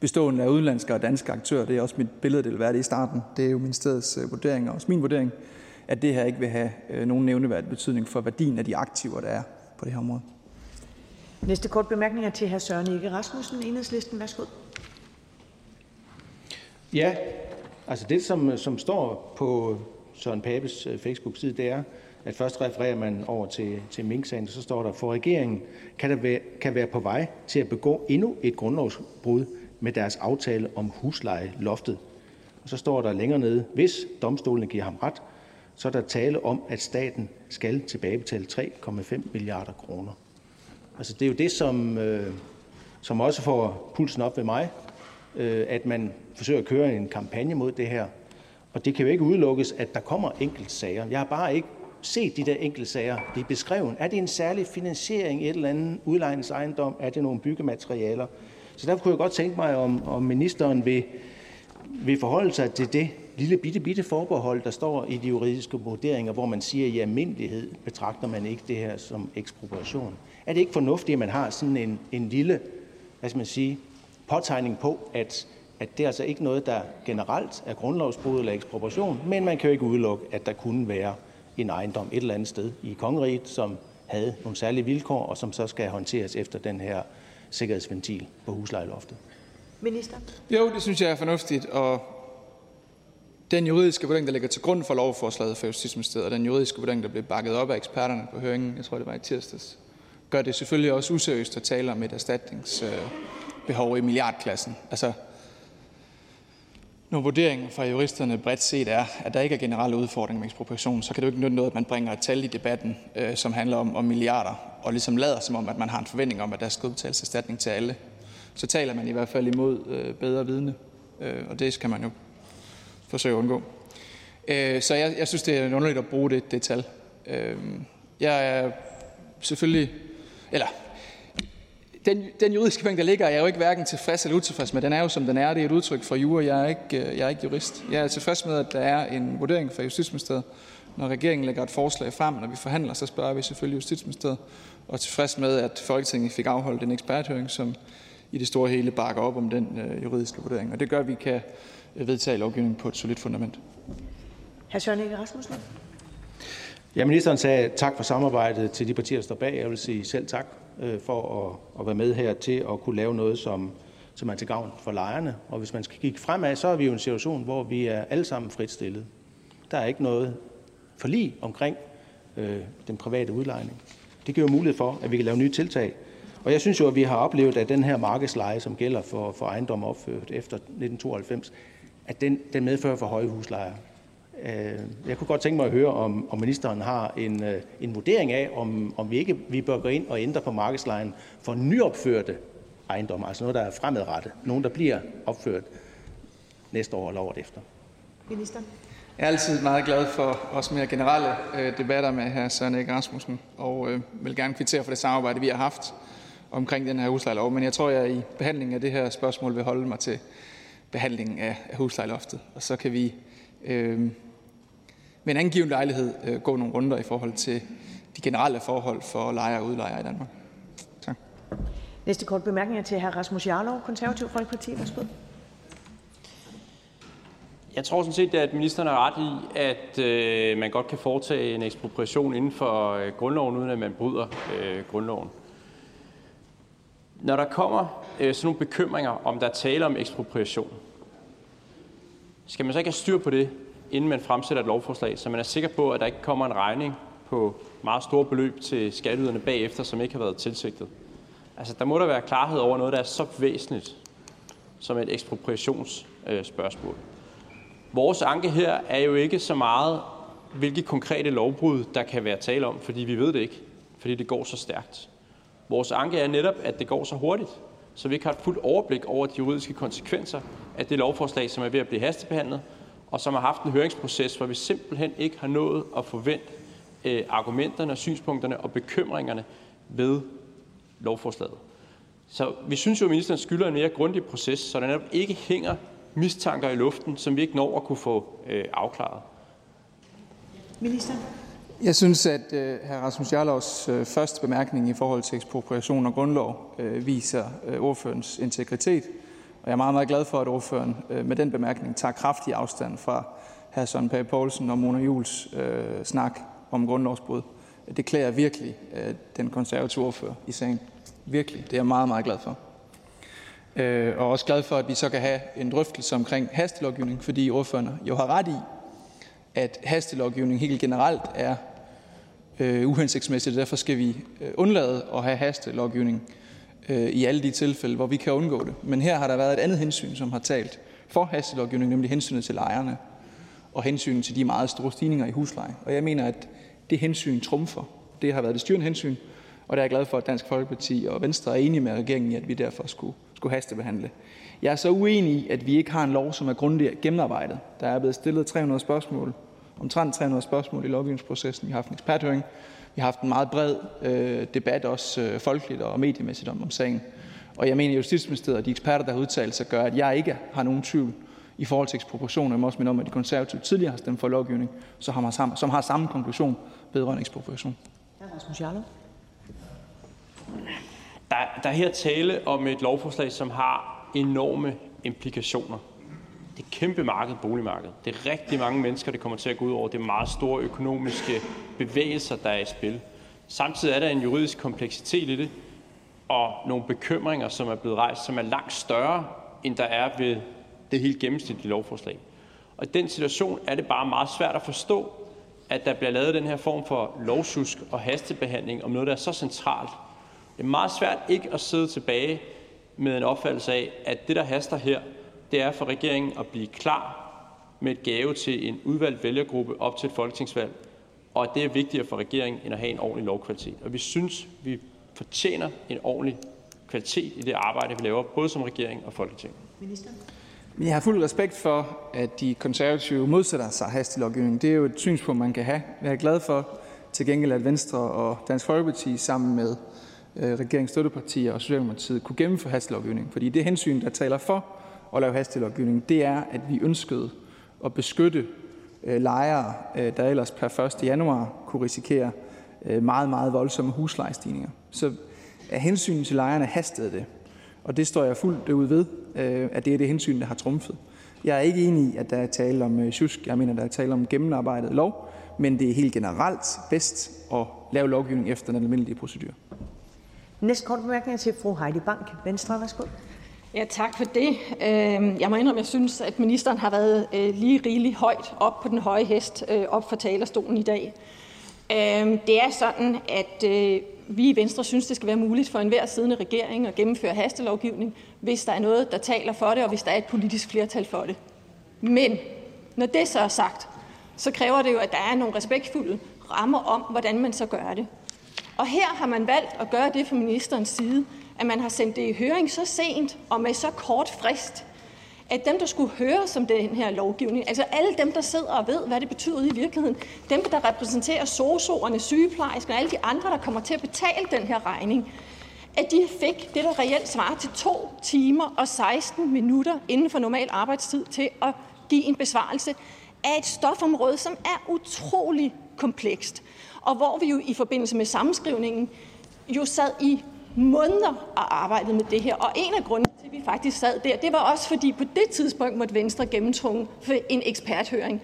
bestående af udenlandske og danske aktører. Det er også mit billede, det vil være det i starten. Det er jo ministeriets vurdering og også min vurdering, at det her ikke vil have nogen nævneværdig betydning for værdien af de aktiver, der er på det her område. Næste kort bemærkning er til hr. Søren Ege Rasmussen, Enhedslisten. Værsgo. Ja, altså det, som, som står på Søren Papes Facebook-side, det er, at først refererer man over til, til Mink-sagen, så står der, for regeringen kan, der være, kan være på vej til at begå endnu et grundlovsbrud med deres aftale om huslejeloftet. Og så står der længere nede, hvis domstolene giver ham ret, så er der tale om, at staten skal tilbagebetale 3,5 milliarder kroner. Altså, det er jo det, som, øh, som også får pulsen op ved mig, øh, at man forsøger at køre en kampagne mod det her. Og det kan jo ikke udelukkes, at der kommer enkeltsager. Jeg har bare ikke set de der enkelte sager blive beskrevet. Er det en særlig finansiering i et eller andet udlejningsejendom? Er det nogle byggematerialer? Så derfor kunne jeg godt tænke mig, om, om ministeren vil, vil forholde sig til det lille bitte, bitte forbehold, der står i de juridiske vurderinger, hvor man siger, at i almindelighed betragter man ikke det her som ekspropriation. Er det ikke fornuftigt, at man har sådan en, en lille hvad skal man sige, påtegning på, at, at det er altså ikke noget, der generelt er grundlovsbrud eller ekspropriation, men man kan jo ikke udelukke, at der kunne være en ejendom et eller andet sted i kongeriget, som havde nogle særlige vilkår, og som så skal håndteres efter den her sikkerhedsventil på huslejeloftet. Minister? Jo, det synes jeg er fornuftigt, og den juridiske vurdering, der ligger til grund for lovforslaget for Justitsministeriet, og den juridiske vurdering, der blev bakket op af eksperterne på høringen, jeg tror det var i tirsdags, gør det selvfølgelig også useriøst at tale om et erstatningsbehov i milliardklassen. Altså, når vurderingen fra juristerne bredt set er, at der ikke er generelle udfordringer med ekspropriation, så kan det jo ikke nytte noget, at man bringer et tal i debatten, øh, som handler om, om milliarder, og ligesom lader som om, at man har en forventning om, at der skal udbetales erstatning til alle. Så taler man i hvert fald imod øh, bedre vidne, øh, og det skal man jo forsøge at undgå. Øh, så jeg, jeg synes, det er underligt at bruge det, det tal. Øh, jeg er selvfølgelig, eller den, den juridiske pointe, der ligger, er jeg jo ikke hverken tilfreds eller utilfreds med. Den er jo, som den er. Det er et udtryk for jura. Jeg er ikke, jeg er ikke jurist. Jeg er tilfreds med, at der er en vurdering fra Justitsministeriet. Når regeringen lægger et forslag frem, når vi forhandler, så spørger vi selvfølgelig Justitsministeriet. Og tilfreds med, at Folketinget fik afholdt en eksperthøring, som i det store hele bakker op om den øh, juridiske vurdering. Og det gør, at vi kan vedtage lovgivningen på et solidt fundament. Hr. Søren Ege Rasmussen. Ja, ministeren sagde tak for samarbejdet til de partier, der står bag. Jeg vil sige selv tak øh, for at, at være med her til at kunne lave noget, som, som er til gavn for lejerne. Og hvis man skal kigge fremad, så er vi jo i en situation, hvor vi er alle sammen fritstillet. Der er ikke noget forlig omkring øh, den private udlejning. Det giver jo mulighed for, at vi kan lave nye tiltag. Og jeg synes jo, at vi har oplevet, at den her markedsleje, som gælder for, for ejendom opført efter 1992, at den, den medfører for høje huslejer. Øh, jeg kunne godt tænke mig at høre, om, om ministeren har en, øh, en vurdering af, om, om vi ikke vi bør gå ind og ændre på markedslejen for nyopførte ejendomme, altså noget, der er fremadrettet, nogen, der bliver opført næste år eller året efter. Minister? Jeg er altid meget glad for også mere generelle øh, debatter med hr. Søren Ege Rasmussen, og øh, vil gerne kvittere for det samarbejde, vi har haft omkring den her huslejelov. Men jeg tror, jeg i behandlingen af det her spørgsmål vil holde mig til behandlingen af, af huslejeloftet. Og så kan vi øh, med en angiven lejlighed øh, gå nogle runder i forhold til de generelle forhold for lejere og udlejere i Danmark. Tak. Næste kort bemærkning er til hr. Rasmus Jarlov, Konservativ Folkeparti. Værsgo. Jeg tror sådan set, at ministeren har ret i, at øh, man godt kan foretage en ekspropriation inden for øh, grundloven, uden at man bryder øh, grundloven. Når der kommer øh, sådan nogle bekymringer, om der er tale om ekspropriation, skal man så ikke have styr på det, inden man fremsætter et lovforslag, så man er sikker på, at der ikke kommer en regning på meget store beløb til skatteyderne bagefter, som ikke har været tilsigtet. Altså, der må der være klarhed over noget, der er så væsentligt som et ekspropriationsspørgsmål. Vores anke her er jo ikke så meget, hvilke konkrete lovbrud, der kan være tale om, fordi vi ved det ikke, fordi det går så stærkt. Vores anke er netop, at det går så hurtigt, så vi ikke har et fuldt overblik over de juridiske konsekvenser af det lovforslag, som er ved at blive hastebehandlet, og som har haft en høringsproces, hvor vi simpelthen ikke har nået at forvente øh, argumenterne, synspunkterne og bekymringerne ved lovforslaget. Så vi synes jo, at ministeren skylder en mere grundig proces, så der netop ikke hænger mistanker i luften, som vi ikke når at kunne få øh, afklaret. Minister. Jeg synes, at øh, hr. Rasmus Jarlovs øh, første bemærkning i forhold til ekspropriation og grundlov øh, viser øh, ordførens integritet. Og jeg er meget, meget glad for, at ordføreren øh, med den bemærkning tager kraftig afstand fra hr. Søren Pape Poulsen og Mona Jules øh, snak om grundlovsbrud. Det klæder virkelig øh, den konservative ordfører i sagen. Virkelig. Det er jeg meget, meget glad for. Øh, og også glad for, at vi så kan have en drøftelse omkring hastelovgivning, fordi ordførerne jo har ret i, at hastelovgivning helt generelt er øh, uhensigtsmæssigt, derfor skal vi øh, undlade at have hastelovgivning øh, i alle de tilfælde, hvor vi kan undgå det. Men her har der været et andet hensyn, som har talt for hastelovgivning, nemlig hensynet til lejerne og hensynet til de meget store stigninger i husleje. Og jeg mener, at det hensyn trumfer. Det har været det styrende hensyn, og der er jeg glad for, at Dansk Folkeparti og Venstre er enige med regeringen i, at vi derfor skulle, skulle hastebehandle. Jeg er så uenig i, at vi ikke har en lov, som er grundigt gennemarbejdet. Der er blevet stillet 300 spørgsmål, omtrent 300 spørgsmål i lovgivningsprocessen. Vi har haft en eksperthøring. Vi har haft en meget bred øh, debat, også øh, folkeligt og mediemæssigt om, om sagen. Og jeg mener, at Justitsministeriet og de eksperter, der har udtalt sig, gør, at jeg ikke har nogen tvivl i forhold til ekspropriation. Jeg må også minde om, at de konservative tidligere har stemt for lovgivning, som har, som har samme konklusion vedrørende ekspropriation. Rasmus Jarlov. Der, der er her tale om et lovforslag, som har enorme implikationer. Det er et kæmpe marked, boligmarkedet. Det er rigtig mange mennesker, det kommer til at gå ud over. Det er meget store økonomiske bevægelser, der er i spil. Samtidig er der en juridisk kompleksitet i det, og nogle bekymringer, som er blevet rejst, som er langt større, end der er ved det helt gennemsnitlige lovforslag. Og i den situation er det bare meget svært at forstå, at der bliver lavet den her form for lovsusk og hastebehandling om noget, der er så centralt. Det er meget svært ikke at sidde tilbage med en opfattelse af, at det, der haster her, er for regeringen at blive klar med et gave til en udvalgt vælgergruppe op til et folketingsvalg, og at det er vigtigere for regeringen end at have en ordentlig lovkvalitet. Og vi synes, vi fortjener en ordentlig kvalitet i det arbejde, vi laver, både som regering og folketing. Minister. Jeg har fuld respekt for, at de konservative modsætter sig hastelovgivning. Det er jo et synspunkt, man kan have. Jeg er glad for til gengæld, at Venstre og Dansk Folkeparti sammen med øh, regeringens støttepartier og Socialdemokratiet kunne gennemføre hastelovgivning. Fordi det hensyn, der taler for at lave hastelovgivning, det er, at vi ønskede at beskytte øh, lejere, øh, der ellers per 1. januar kunne risikere øh, meget, meget voldsomme huslejestigninger. Så af hensyn til lejerne hastede det. Og det står jeg fuldt ud ved, at det er det hensyn, der har trumfet. Jeg er ikke enig i, at der er tale om tjusk. Jeg mener, der er tale om gennemarbejdet lov, men det er helt generelt bedst at lave lovgivning efter den almindelige procedure. Næste kort bemærkning er til fru Heidi Bank, Venstre. Værsgo. Ja, tak for det. Øhm, jeg må indrømme, at jeg synes, at ministeren har været øh, lige rigeligt højt op på den høje hest øh, op for talerstolen i dag. Øhm, det er sådan, at øh, vi i Venstre synes, det skal være muligt for enhver siddende regering at gennemføre hastelovgivning, hvis der er noget, der taler for det, og hvis der er et politisk flertal for det. Men når det så er sagt, så kræver det jo, at der er nogle respektfulde rammer om, hvordan man så gør det. Og her har man valgt at gøre det fra ministerens side, at man har sendt det i høring så sent og med så kort frist, at dem, der skulle høre som den her lovgivning, altså alle dem, der sidder og ved, hvad det betyder i virkeligheden, dem, der repræsenterer sosoerne, sygeplejersker og alle de andre, der kommer til at betale den her regning, at de fik det, der reelt svarer til to timer og 16 minutter inden for normal arbejdstid til at give en besvarelse af et stofområde, som er utrolig komplekst, og hvor vi jo i forbindelse med sammenskrivningen jo sad i måneder og arbejdede med det her. Og en af grundene til, at vi faktisk sad der, det var også fordi på det tidspunkt måtte Venstre gennemtrunge for en eksperthøring.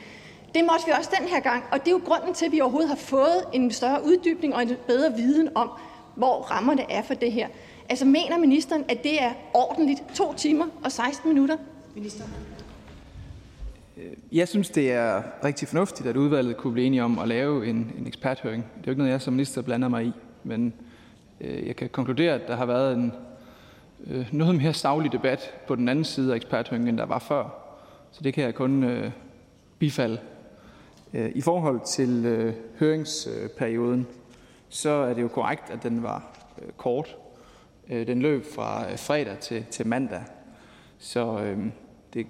Det måtte vi også den her gang, og det er jo grunden til, at vi overhovedet har fået en større uddybning og en bedre viden om, hvor rammerne er for det her. Altså mener ministeren, at det er ordentligt to timer og 16 minutter? Minister. Jeg synes, det er rigtig fornuftigt, at udvalget kunne blive enige om at lave en, en eksperthøring. Det er jo ikke noget, jeg som minister blander mig i, men øh, Øh, jeg kan konkludere, at der har været en øh, noget mere savlig debat på den anden side af eksperthøringen, end der var før. Så det kan jeg kun øh, bifalde. Øh, I forhold til øh, høringsperioden, så er det jo korrekt, at den var øh, kort. Øh, den løb fra fredag til, til mandag. Så øh, det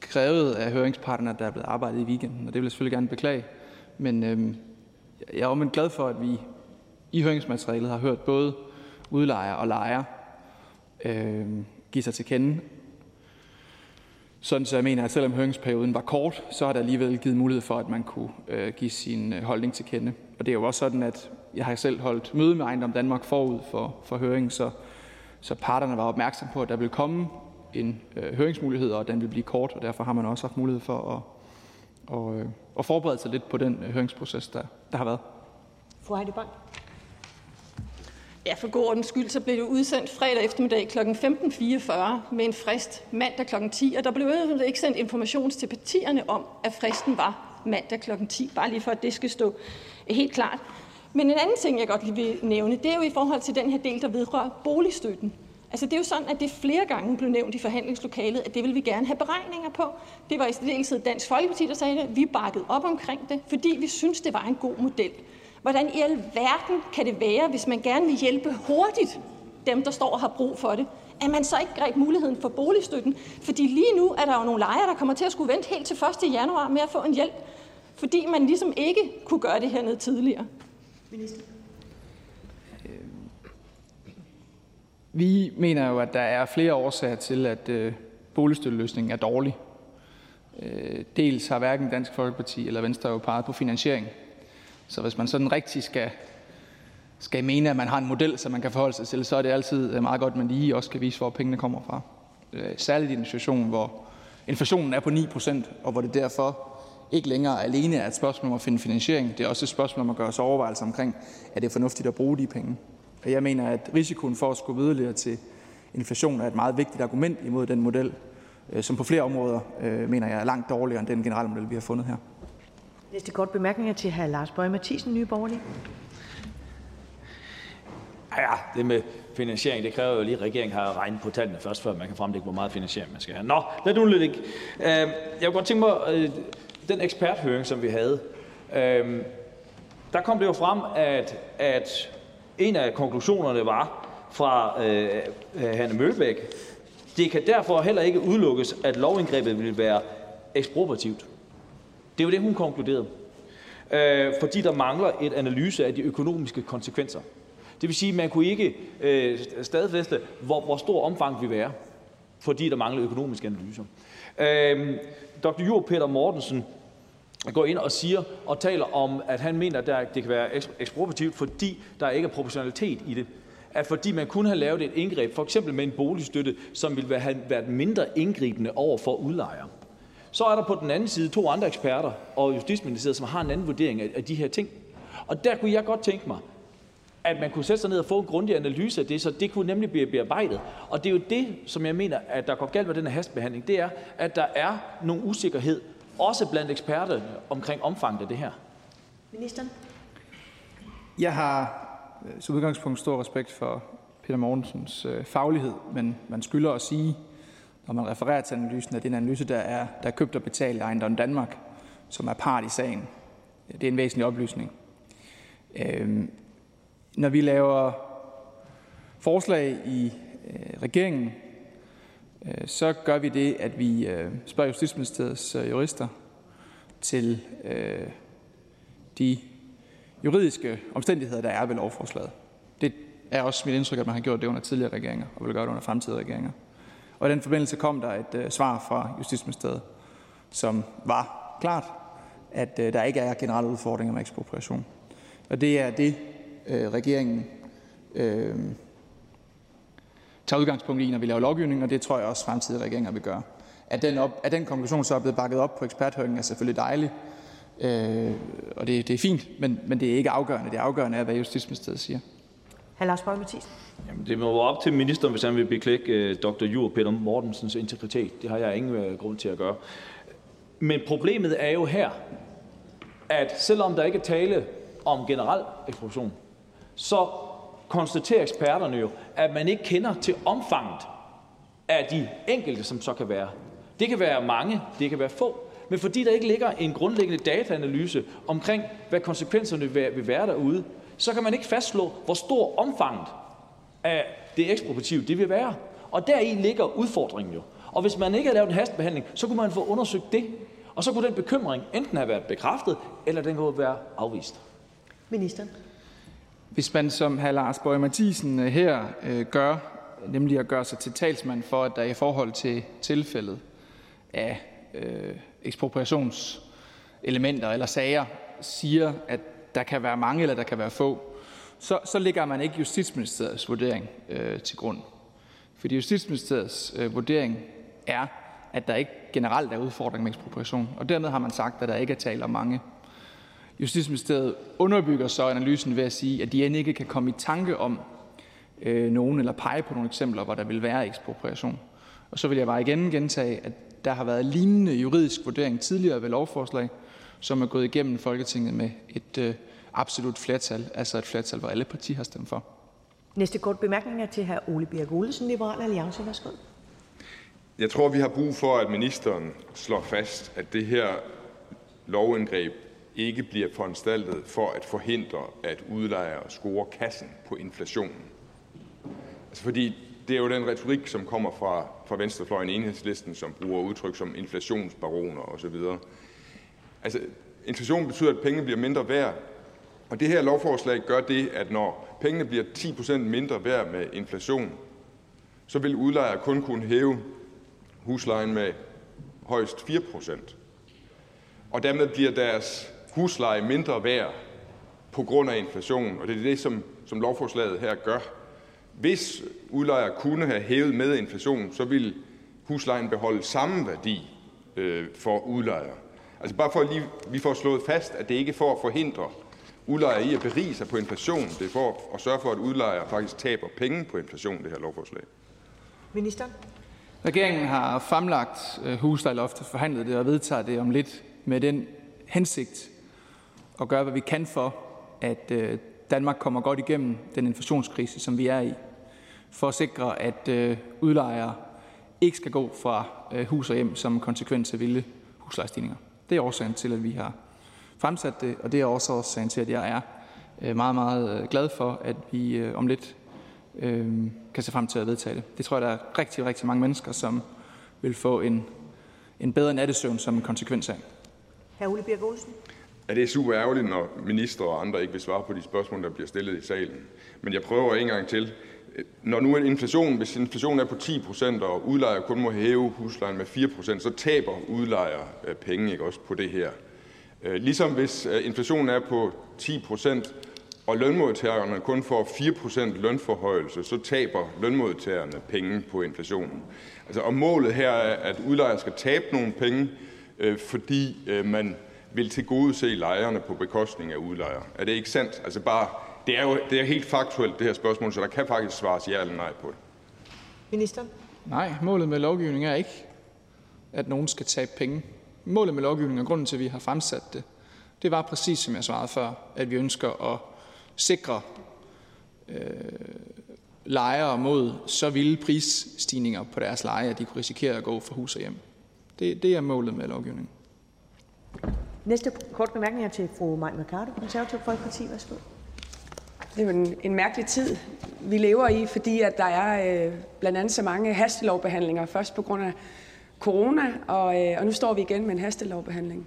krævede af høringsparterne, at der er blevet arbejdet i weekenden, og det vil jeg selvfølgelig gerne beklage. Men øh, jeg er omvendt glad for, at vi i høringsmaterialet har hørt både udlejer og lejer øh, give sig til kende. Sådan så jeg mener, at selvom høringsperioden var kort, så har der alligevel givet mulighed for, at man kunne øh, give sin øh, holdning til kende. Og det er jo også sådan, at jeg har selv holdt møde med Ejendom Danmark forud for, for høringen, så, så parterne var opmærksom på, at der ville komme en øh, høringsmulighed, og den ville blive kort, og derfor har man også haft mulighed for at, og, øh, at forberede sig lidt på den øh, høringsproces, der, der har været. Fru Heidi Bang. Ja, for god ordens skyld, så blev det udsendt fredag eftermiddag kl. 15.44 med en frist mandag kl. 10, og der blev ikke sendt information til partierne om, at fristen var mandag kl. 10, bare lige for at det skal stå helt klart. Men en anden ting, jeg godt lige vil nævne, det er jo i forhold til den her del, der vedrører boligstøtten. Altså det er jo sådan, at det flere gange blev nævnt i forhandlingslokalet, at det vil vi gerne have beregninger på. Det var i stedet Dansk Folkeparti, der sagde det. Vi bakkede op omkring det, fordi vi synes, det var en god model. Hvordan i alverden kan det være, hvis man gerne vil hjælpe hurtigt dem, der står og har brug for det, at man så ikke greb muligheden for boligstøtten? Fordi lige nu er der jo nogle lejere, der kommer til at skulle vente helt til 1. januar med at få en hjælp, fordi man ligesom ikke kunne gøre det hernede tidligere. Minister. Vi mener jo, at der er flere årsager til, at øh, boligstøtteløsningen er dårlig. Øh, dels har hverken Dansk Folkeparti eller Venstre jo peget på finansiering. Så hvis man sådan rigtig skal, skal mene, at man har en model, som man kan forholde sig til, så er det altid øh, meget godt, at man lige også kan vise, hvor pengene kommer fra. Øh, særligt i en situation, hvor inflationen er på 9%, og hvor det derfor ikke længere alene er et spørgsmål om at finde finansiering. Det er også et spørgsmål om at gøre sig overvejelser omkring, er det fornuftigt at bruge de penge. Og jeg mener, at risikoen for at skubbe yderligere til inflation er et meget vigtigt argument imod den model, øh, som på flere områder mener jeg er langt dårligere end den generelle model, vi har fundet her. Næste kort bemærkning er til hr. Lars Bøge Mathisen, Nye Borgerlige. Ja, det med finansiering, det kræver jo lige, at regeringen har regnet på tallene først, før man kan fremlægge, hvor meget finansiering man skal have. Nå, lad nu lidt ikke. Øh, jeg kunne godt tænke mig, øh, den eksperthøring, som vi havde, øh, der kom det jo frem, at, at en af konklusionerne var fra øh, øh Hanne Mølbæk, det kan derfor heller ikke udelukkes, at lovindgrebet vil være ekspropriativt. Det er jo det, hun konkluderede. Øh, fordi der mangler et analyse af de økonomiske konsekvenser. Det vil sige, at man kunne ikke øh, stadfæste, hvor, hvor stor omfang vil være, fordi der mangler økonomiske analyser. Øh, Dr. Jur Peter Mortensen går ind og siger og taler om, at han mener, at der, det kan være ekspropriativt, fordi der ikke er proportionalitet i det. At fordi man kunne have lavet et indgreb, for eksempel med en boligstøtte, som ville have været mindre indgribende over for udlejere. Så er der på den anden side to andre eksperter og Justitsministeriet, som har en anden vurdering af de her ting. Og der kunne jeg godt tænke mig, at man kunne sætte sig ned og få en grundig analyse af det, så det kunne nemlig blive bearbejdet. Og det er jo det, som jeg mener, at der går galt med den her hastbehandling, det er, at der er nogle usikkerhed, også blandt eksperterne, omkring omfanget af det her. Ministeren? Jeg har øh, som udgangspunkt stor respekt for Peter Mortensens øh, faglighed, men man skylder at sige, når man refererer til analysen, at det er en analyse, der er, der er købt og betalt af Ejendom Danmark, som er part i sagen. Det er en væsentlig oplysning. Øhm, når vi laver forslag i øh, regeringen, øh, så gør vi det, at vi øh, spørger Justitsministeriets øh, jurister til øh, de juridiske omstændigheder, der er ved lovforslaget. Det er også mit indtryk, at man har gjort det under tidligere regeringer, og vil gøre det under fremtidige regeringer. Og i den forbindelse kom der et øh, svar fra Justitsministeriet, som var klart, at øh, der ikke er generelle udfordringer med ekspropriation. Og det er det, øh, regeringen øh, tager udgangspunkt i, når vi laver lovgivning, og det tror jeg også fremtidige regeringer vil gøre. At den, op, at den konklusion så er blevet bakket op på eksperthøringen er selvfølgelig dejligt, øh, og det, det er fint, men, men det er ikke afgørende. Det afgørende er, hvad Justitsministeriet siger. Hr. Lars Boje Mathiesen. Jamen, det må være op til ministeren, hvis han vil beklække øh, Dr. Jur Peter Mortensens integritet. Det har jeg ingen øh, grund til at gøre. Men problemet er jo her, at selvom der ikke er tale om generel ekspropriation, så konstaterer eksperterne jo, at man ikke kender til omfanget af de enkelte, som så kan være. Det kan være mange, det kan være få. Men fordi der ikke ligger en grundlæggende dataanalyse omkring, hvad konsekvenserne vil være derude, så kan man ikke fastslå, hvor stor omfanget af det ekspropriative det vil være. Og deri ligger udfordringen jo. Og hvis man ikke havde lavet en hastbehandling, så kunne man få undersøgt det. Og så kunne den bekymring enten have været bekræftet, eller den kunne være afvist. Ministeren. Hvis man som hr. Lars Bøge Mathisen øh, her øh, gør, nemlig at gøre sig til talsmand for, at der i forhold til tilfældet af øh, ekspropriationselementer eller sager siger, at der kan være mange eller der kan være få, så, så ligger man ikke Justitsministeriets vurdering øh, til grund. Fordi Justitsministeriets øh, vurdering er, at der ikke generelt er udfordring med ekspropriation, og dermed har man sagt, at der ikke er tale om mange. Justitsministeriet underbygger så analysen ved at sige, at de end ikke kan komme i tanke om øh, nogen eller pege på nogle eksempler, hvor der vil være ekspropriation. Og så vil jeg bare igen gentage, at der har været lignende juridisk vurdering tidligere ved lovforslag, som er gået igennem Folketinget med et øh, absolut flertal, altså et flertal, hvor alle partier har stemt for. Næste kort bemærkning er til hr. Ole Birk Olesen, Liberal Alliance. Værsgo. Jeg tror, vi har brug for, at ministeren slår fast, at det her lovindgreb ikke bliver foranstaltet for at forhindre, at udlejere scorer kassen på inflationen. Altså fordi det er jo den retorik, som kommer fra, fra venstrefløjen enhedslisten, som bruger udtryk som inflationsbaroner osv. Altså, inflation betyder, at pengene bliver mindre værd, og det her lovforslag gør det, at når pengene bliver 10% mindre værd med inflation, så vil udlejere kun kunne hæve huslejen med højst 4% Og dermed bliver deres husleje mindre værd på grund af inflation, og det er det, som, som lovforslaget her gør. Hvis udlejer kunne have hævet med inflation, så ville huslejen beholde samme værdi øh, for udlejer. Altså bare for at lige, vi får slået fast, at det ikke er for at forhindre udlejer i at berige sig på inflation. Det er for at sørge for, at udlejer faktisk taber penge på inflation, det her lovforslag. Minister? Regeringen har fremlagt øh, huslejeloftet, forhandlet det og vedtager det om lidt med den hensigt at gøre, hvad vi kan for, at øh, Danmark kommer godt igennem den inflationskrise, som vi er i, for at sikre, at øh, udlejere ikke skal gå fra hus og hjem som konsekvens af vilde huslejestigninger. Det er årsagen til, at vi har fremsat det, og det er også årsagen til, at jeg er øh, meget, meget øh, glad for, at vi øh, om lidt kan se frem til at vedtage det. Det tror jeg, der er rigtig, rigtig mange mennesker, som vil få en, en bedre nattesøvn som en konsekvens af. Hr. Ole Birk Olsen. Ja, det er super ærgerligt, når ministre og andre ikke vil svare på de spørgsmål, der bliver stillet i salen. Men jeg prøver en gang til. Når nu inflationen, hvis inflationen er på 10%, og udlejer kun må hæve huslejen med 4%, så taber udlejer øh, penge ikke også på det her. Øh, ligesom hvis øh, inflationen er på 10%, og lønmodtagerne kun får 4% lønforhøjelse, så taber lønmodtagerne penge på inflationen. Altså, og målet her er, at udlejer skal tabe nogle penge, øh, fordi man vil tilgodese lejerne på bekostning af udlejer. Er det ikke sandt? Altså bare, det er jo det er helt faktuelt, det her spørgsmål, så der kan faktisk svares ja eller nej på det. Minister? Nej, målet med lovgivningen er ikke, at nogen skal tabe penge. Målet med lovgivningen og grunden til, at vi har fremsat det, det var præcis som jeg svarede før, at vi ønsker at sikre øh, lejere mod så vilde prisstigninger på deres leje, at de kunne risikere at gå fra hus og hjem. Det, det er målet med lovgivningen. Næste kort bemærkning er til fru Maj Mercado, Konservativ Folkeparti. Værsgo. Det er jo en, en mærkelig tid, vi lever i, fordi at der er øh, blandt andet så mange hastelovbehandlinger. Først på grund af corona, og, øh, og nu står vi igen med en hastelovbehandling.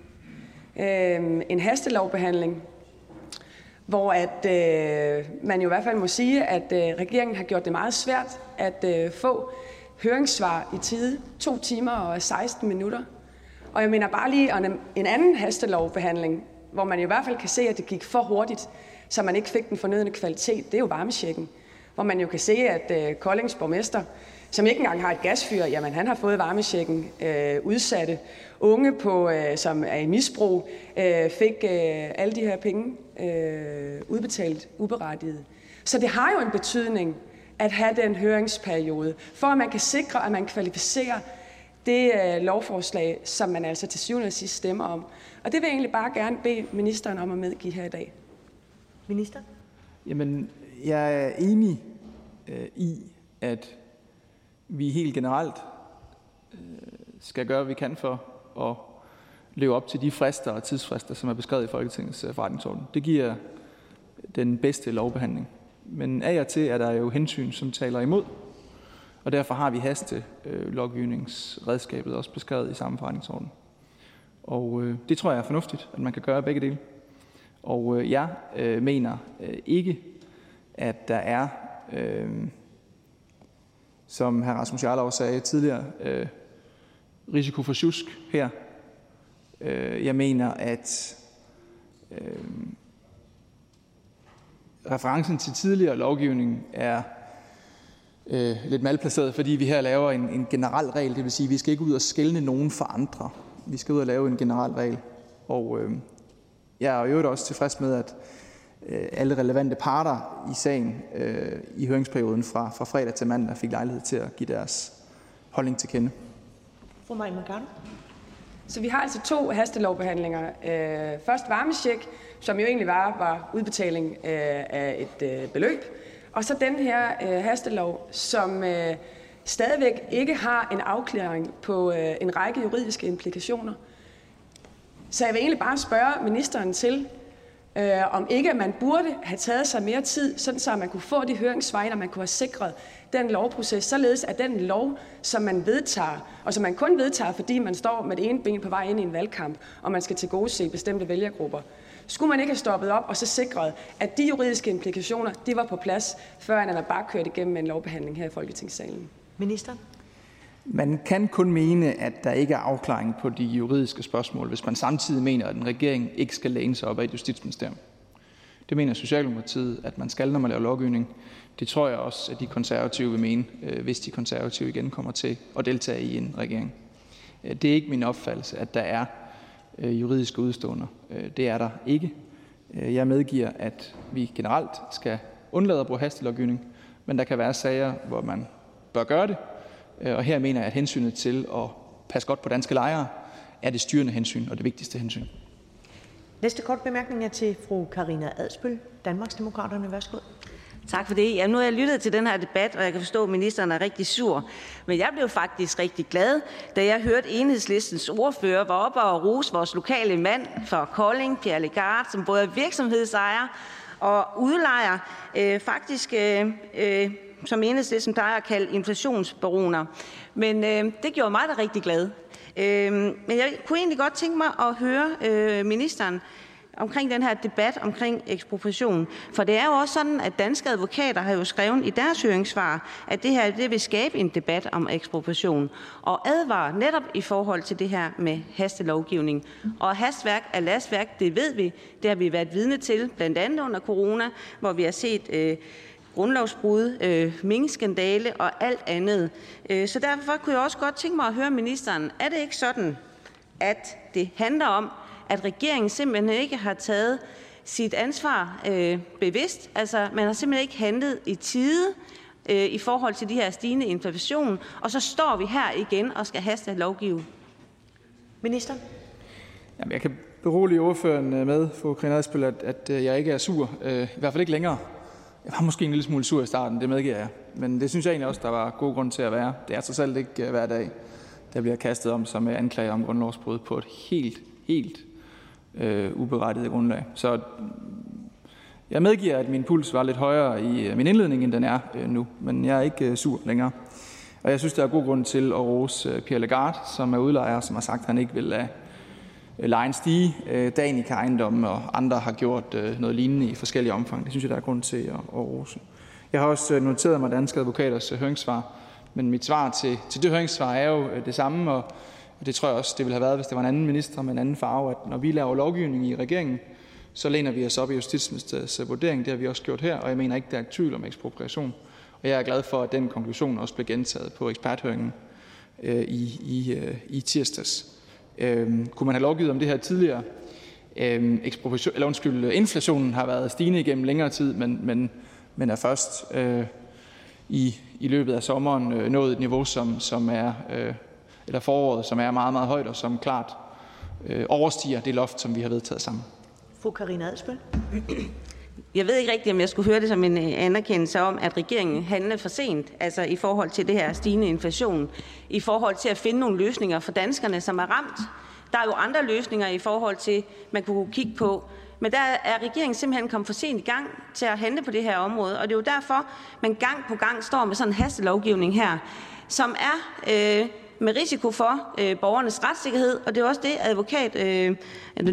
Øh, en hastelovbehandling, hvor at, øh, man jo i hvert fald må sige, at øh, regeringen har gjort det meget svært at øh, få høringssvar i tide. To timer og 16 minutter. Og jeg mener bare lige om en anden hastelovbehandling, hvor man i hvert fald kan se, at det gik for hurtigt, så man ikke fik den fornødne kvalitet. Det er jo varmesjekken, hvor man jo kan se, at øh, Koldings borgmester som ikke engang har et gasfyr, jamen han har fået varmesjekken. Øh, udsatte unge, på, øh, som er i misbrug, øh, fik øh, alle de her penge øh, udbetalt uberettiget. Så det har jo en betydning at have den høringsperiode, for at man kan sikre, at man kvalificerer det øh, lovforslag, som man altså til syvende og sidst stemmer om. Og det vil jeg egentlig bare gerne bede ministeren om at medgive her i dag. Minister? Jamen, jeg er enig øh, i, at vi helt generelt øh, skal gøre, hvad vi kan for at leve op til de frister og tidsfrister, som er beskrevet i Folketingets øh, forretningsorden. Det giver den bedste lovbehandling. Men af og til er der jo hensyn, som taler imod, og derfor har vi haste øh, lovgivningsredskabet også beskrevet i samme forretningsorden. Og øh, det tror jeg er fornuftigt, at man kan gøre begge dele. Og øh, jeg øh, mener øh, ikke, at der er øh, som hr. Rasmus Jarlov sagde tidligere, øh, risiko for tjusk her. Øh, jeg mener, at øh, referencen til tidligere lovgivning er øh, lidt malplaceret, fordi vi her laver en, en generel regel. Det vil sige, at vi skal ikke ud og skælne nogen for andre. Vi skal ud og lave en generel regel. Og øh, jeg er jo også tilfreds med, at øh, alle relevante parter i sagen øh, i høringsperioden fra, fra fredag til mandag fik lejlighed til at give deres holdning til kende. Fru Maja Så vi har altså to hastelovbehandlinger. Øh, først varmesjek, som jo egentlig var, var udbetaling øh, af et øh, beløb. Og så den her øh, hastelov, som øh, stadigvæk ikke har en afklaring på øh, en række juridiske implikationer. Så jeg vil egentlig bare spørge ministeren til, øh, om ikke man burde have taget sig mere tid, sådan så man kunne få de høringssvar, og man kunne have sikret den lovproces, således at den lov, som man vedtager, og som man kun vedtager, fordi man står med det ene ben på vej ind i en valgkamp, og man skal til gode se bestemte vælgergrupper, skulle man ikke have stoppet op og så sikret, at de juridiske implikationer de var på plads, før man bare kørte igennem en lovbehandling her i Folketingssalen? Ministeren? Man kan kun mene, at der ikke er afklaring på de juridiske spørgsmål, hvis man samtidig mener, at en regering ikke skal læne sig op af et justitsministerium. Det mener Socialdemokratiet, at man skal, når man laver lovgivning. Det tror jeg også, at de konservative vil mene, øh, hvis de konservative igen kommer til at deltage i en regering. Øh, det er ikke min opfattelse, at der er øh, juridiske udstående. Det er der ikke. Jeg medgiver, at vi generelt skal undlade at bruge hastelovgivning, men der kan være sager, hvor man bør gøre det, og her mener jeg, at hensynet til at passe godt på danske lejere er det styrende hensyn og det vigtigste hensyn. Næste kort bemærkning er til fru Karina Adsbøl, Danmarksdemokraterne. Værsgo. Tak for det. Ja, nu har jeg lyttet til den her debat, og jeg kan forstå, at ministeren er rigtig sur. Men jeg blev faktisk rigtig glad, da jeg hørte enhedslistens ordfører var oppe og rose vores lokale mand for Kolding, Pierre Legard, som både er virksomhedsejer og udlejer, øh, faktisk øh, øh, som enhedslisten plejer at kalde inflationsbaroner. Men øh, det gjorde mig da rigtig glad. Øh, men jeg kunne egentlig godt tænke mig at høre øh, ministeren omkring den her debat omkring ekspropriation. For det er jo også sådan, at danske advokater har jo skrevet i deres høringssvar, at det her det vil skabe en debat om ekspropriation og advarer netop i forhold til det her med hastelovgivning. Og hastværk er lastværk, det ved vi. Det har vi været vidne til, blandt andet under corona, hvor vi har set øh, grundlovsbrud, øh, minkskandale og alt andet. Øh, så derfor kunne jeg også godt tænke mig at høre ministeren, er det ikke sådan, at det handler om, at regeringen simpelthen ikke har taget sit ansvar øh, bevidst? Altså, man har simpelthen ikke handlet i tide øh, i forhold til de her stigende inflation, og så står vi her igen og skal haste lovgive. Minister? Jamen, jeg kan berolige ordføreren øh, med, fru Karina Adspil, at, at jeg ikke er sur. Øh, I hvert fald ikke længere. Jeg var måske en lille smule sur i starten, det medgiver jeg. Men det synes jeg egentlig også, der var god grund til at være. Det er så selv ikke øh, hver dag, der bliver kastet om sig med anklager om grundlovsbrud på et helt, helt øh, uberettiget grundlag. Så mm, jeg medgiver, at min puls var lidt højere i øh, min indledning, end den er øh, nu. Men jeg er ikke øh, sur længere. Og jeg synes, der er god grund til at rose øh, Pierre Lagarde, som er udlejer, som har sagt, at han ikke vil lade Øh, lejen stige. Øh, Danica Ejendomme og andre har gjort øh, noget lignende i forskellige omfang. Det synes jeg, der er grund til at, at rose. Jeg har også øh, noteret mig Danske Advokaters høringssvar, men mit svar til, til det høringssvar er jo det samme, og det tror jeg også, det ville have været, hvis det var en anden minister med en anden farve, at når vi laver lovgivning i regeringen, så læner vi os op i Justitsministeriets vurdering. Det har vi også gjort her, og jeg mener ikke, der er tvivl om ekspropriation. Og jeg er glad for, at den konklusion også blev gentaget på eksperthøringen øh, i, i, øh, i tirsdags. Øh, kunne man have lovgivet om det her tidligere? Øh, eller undskyld, inflationen har været stigende igennem længere tid, men, men, men er først øh, i, i løbet af sommeren øh, nået et niveau, som, som er, øh, eller foråret, som er meget, meget højt, og som klart øh, overstiger det loft, som vi har vedtaget sammen. Fru Karina Adsbøl. Jeg ved ikke rigtigt, om jeg skulle høre det som en øh, anerkendelse om, at regeringen handlede for sent, altså i forhold til det her stigende inflation, i forhold til at finde nogle løsninger for danskerne, som er ramt. Der er jo andre løsninger i forhold til, man kunne kigge på. Men der er regeringen simpelthen kommet for sent i gang til at handle på det her område, og det er jo derfor, man gang på gang står med sådan en hastelovgivning her, som er øh, med risiko for øh, borgernes retssikkerhed, og det er også det, advokat øh,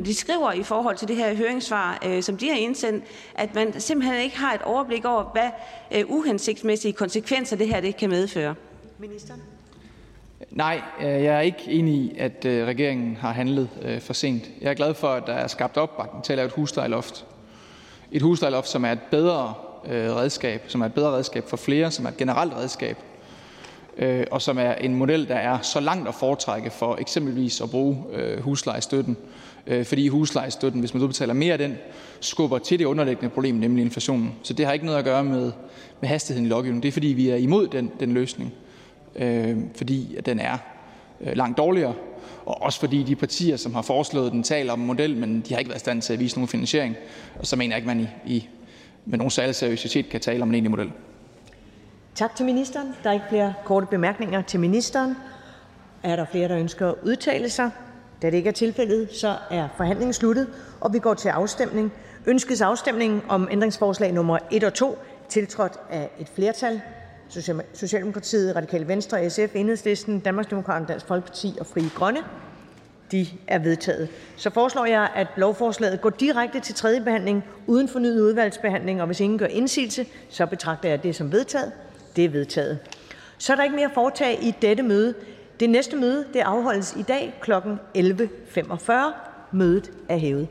de skriver i forhold til det her høringssvar, øh, som de har indsendt, at man simpelthen ikke har et overblik over, hvad øh, uhensigtsmæssige konsekvenser det her det kan medføre. Ministeren? Nej, jeg er ikke enig i, at øh, regeringen har handlet øh, for sent. Jeg er glad for, at der er skabt opbakning til at lave et huslejeloft. Et huslejeloft, som er et bedre redskab, som er et bedre redskab for flere, som er et generelt redskab, Øh, og som er en model, der er så langt at foretrække for eksempelvis at bruge øh, huslejestøtten. Øh, fordi huslejestøtten, hvis man udbetaler mere af den, skubber til det underliggende problem, nemlig inflationen. Så det har ikke noget at gøre med, med hastigheden i lovgivningen. Det er fordi, vi er imod den, den løsning øh, fordi den er langt dårligere, og også fordi de partier, som har foreslået den, taler om en model, men de har ikke været i stand til at vise nogen finansiering. Og så mener jeg ikke, at man i, i, med nogen særlig seriøsitet kan tale om en egentlig model. Tak til ministeren. Der er ikke flere korte bemærkninger til ministeren. Er der flere, der ønsker at udtale sig? Da det ikke er tilfældet, så er forhandlingen sluttet, og vi går til afstemning. Ønskes afstemning om ændringsforslag nummer 1 og 2, tiltrådt af et flertal Socialdemokratiet, Radikale Venstre, SF, Enhedslisten, Danmarksdemokraterne, Dansk Folkeparti og Frie Grønne? De er vedtaget. Så foreslår jeg, at lovforslaget går direkte til tredje behandling uden fornyet udvalgsbehandling, og hvis ingen gør indsigelse, så betragter jeg det som vedtaget. Det er vedtaget. Så er der ikke mere at foretage i dette møde. Det næste møde det afholdes i dag kl. 11.45. Mødet er hævet.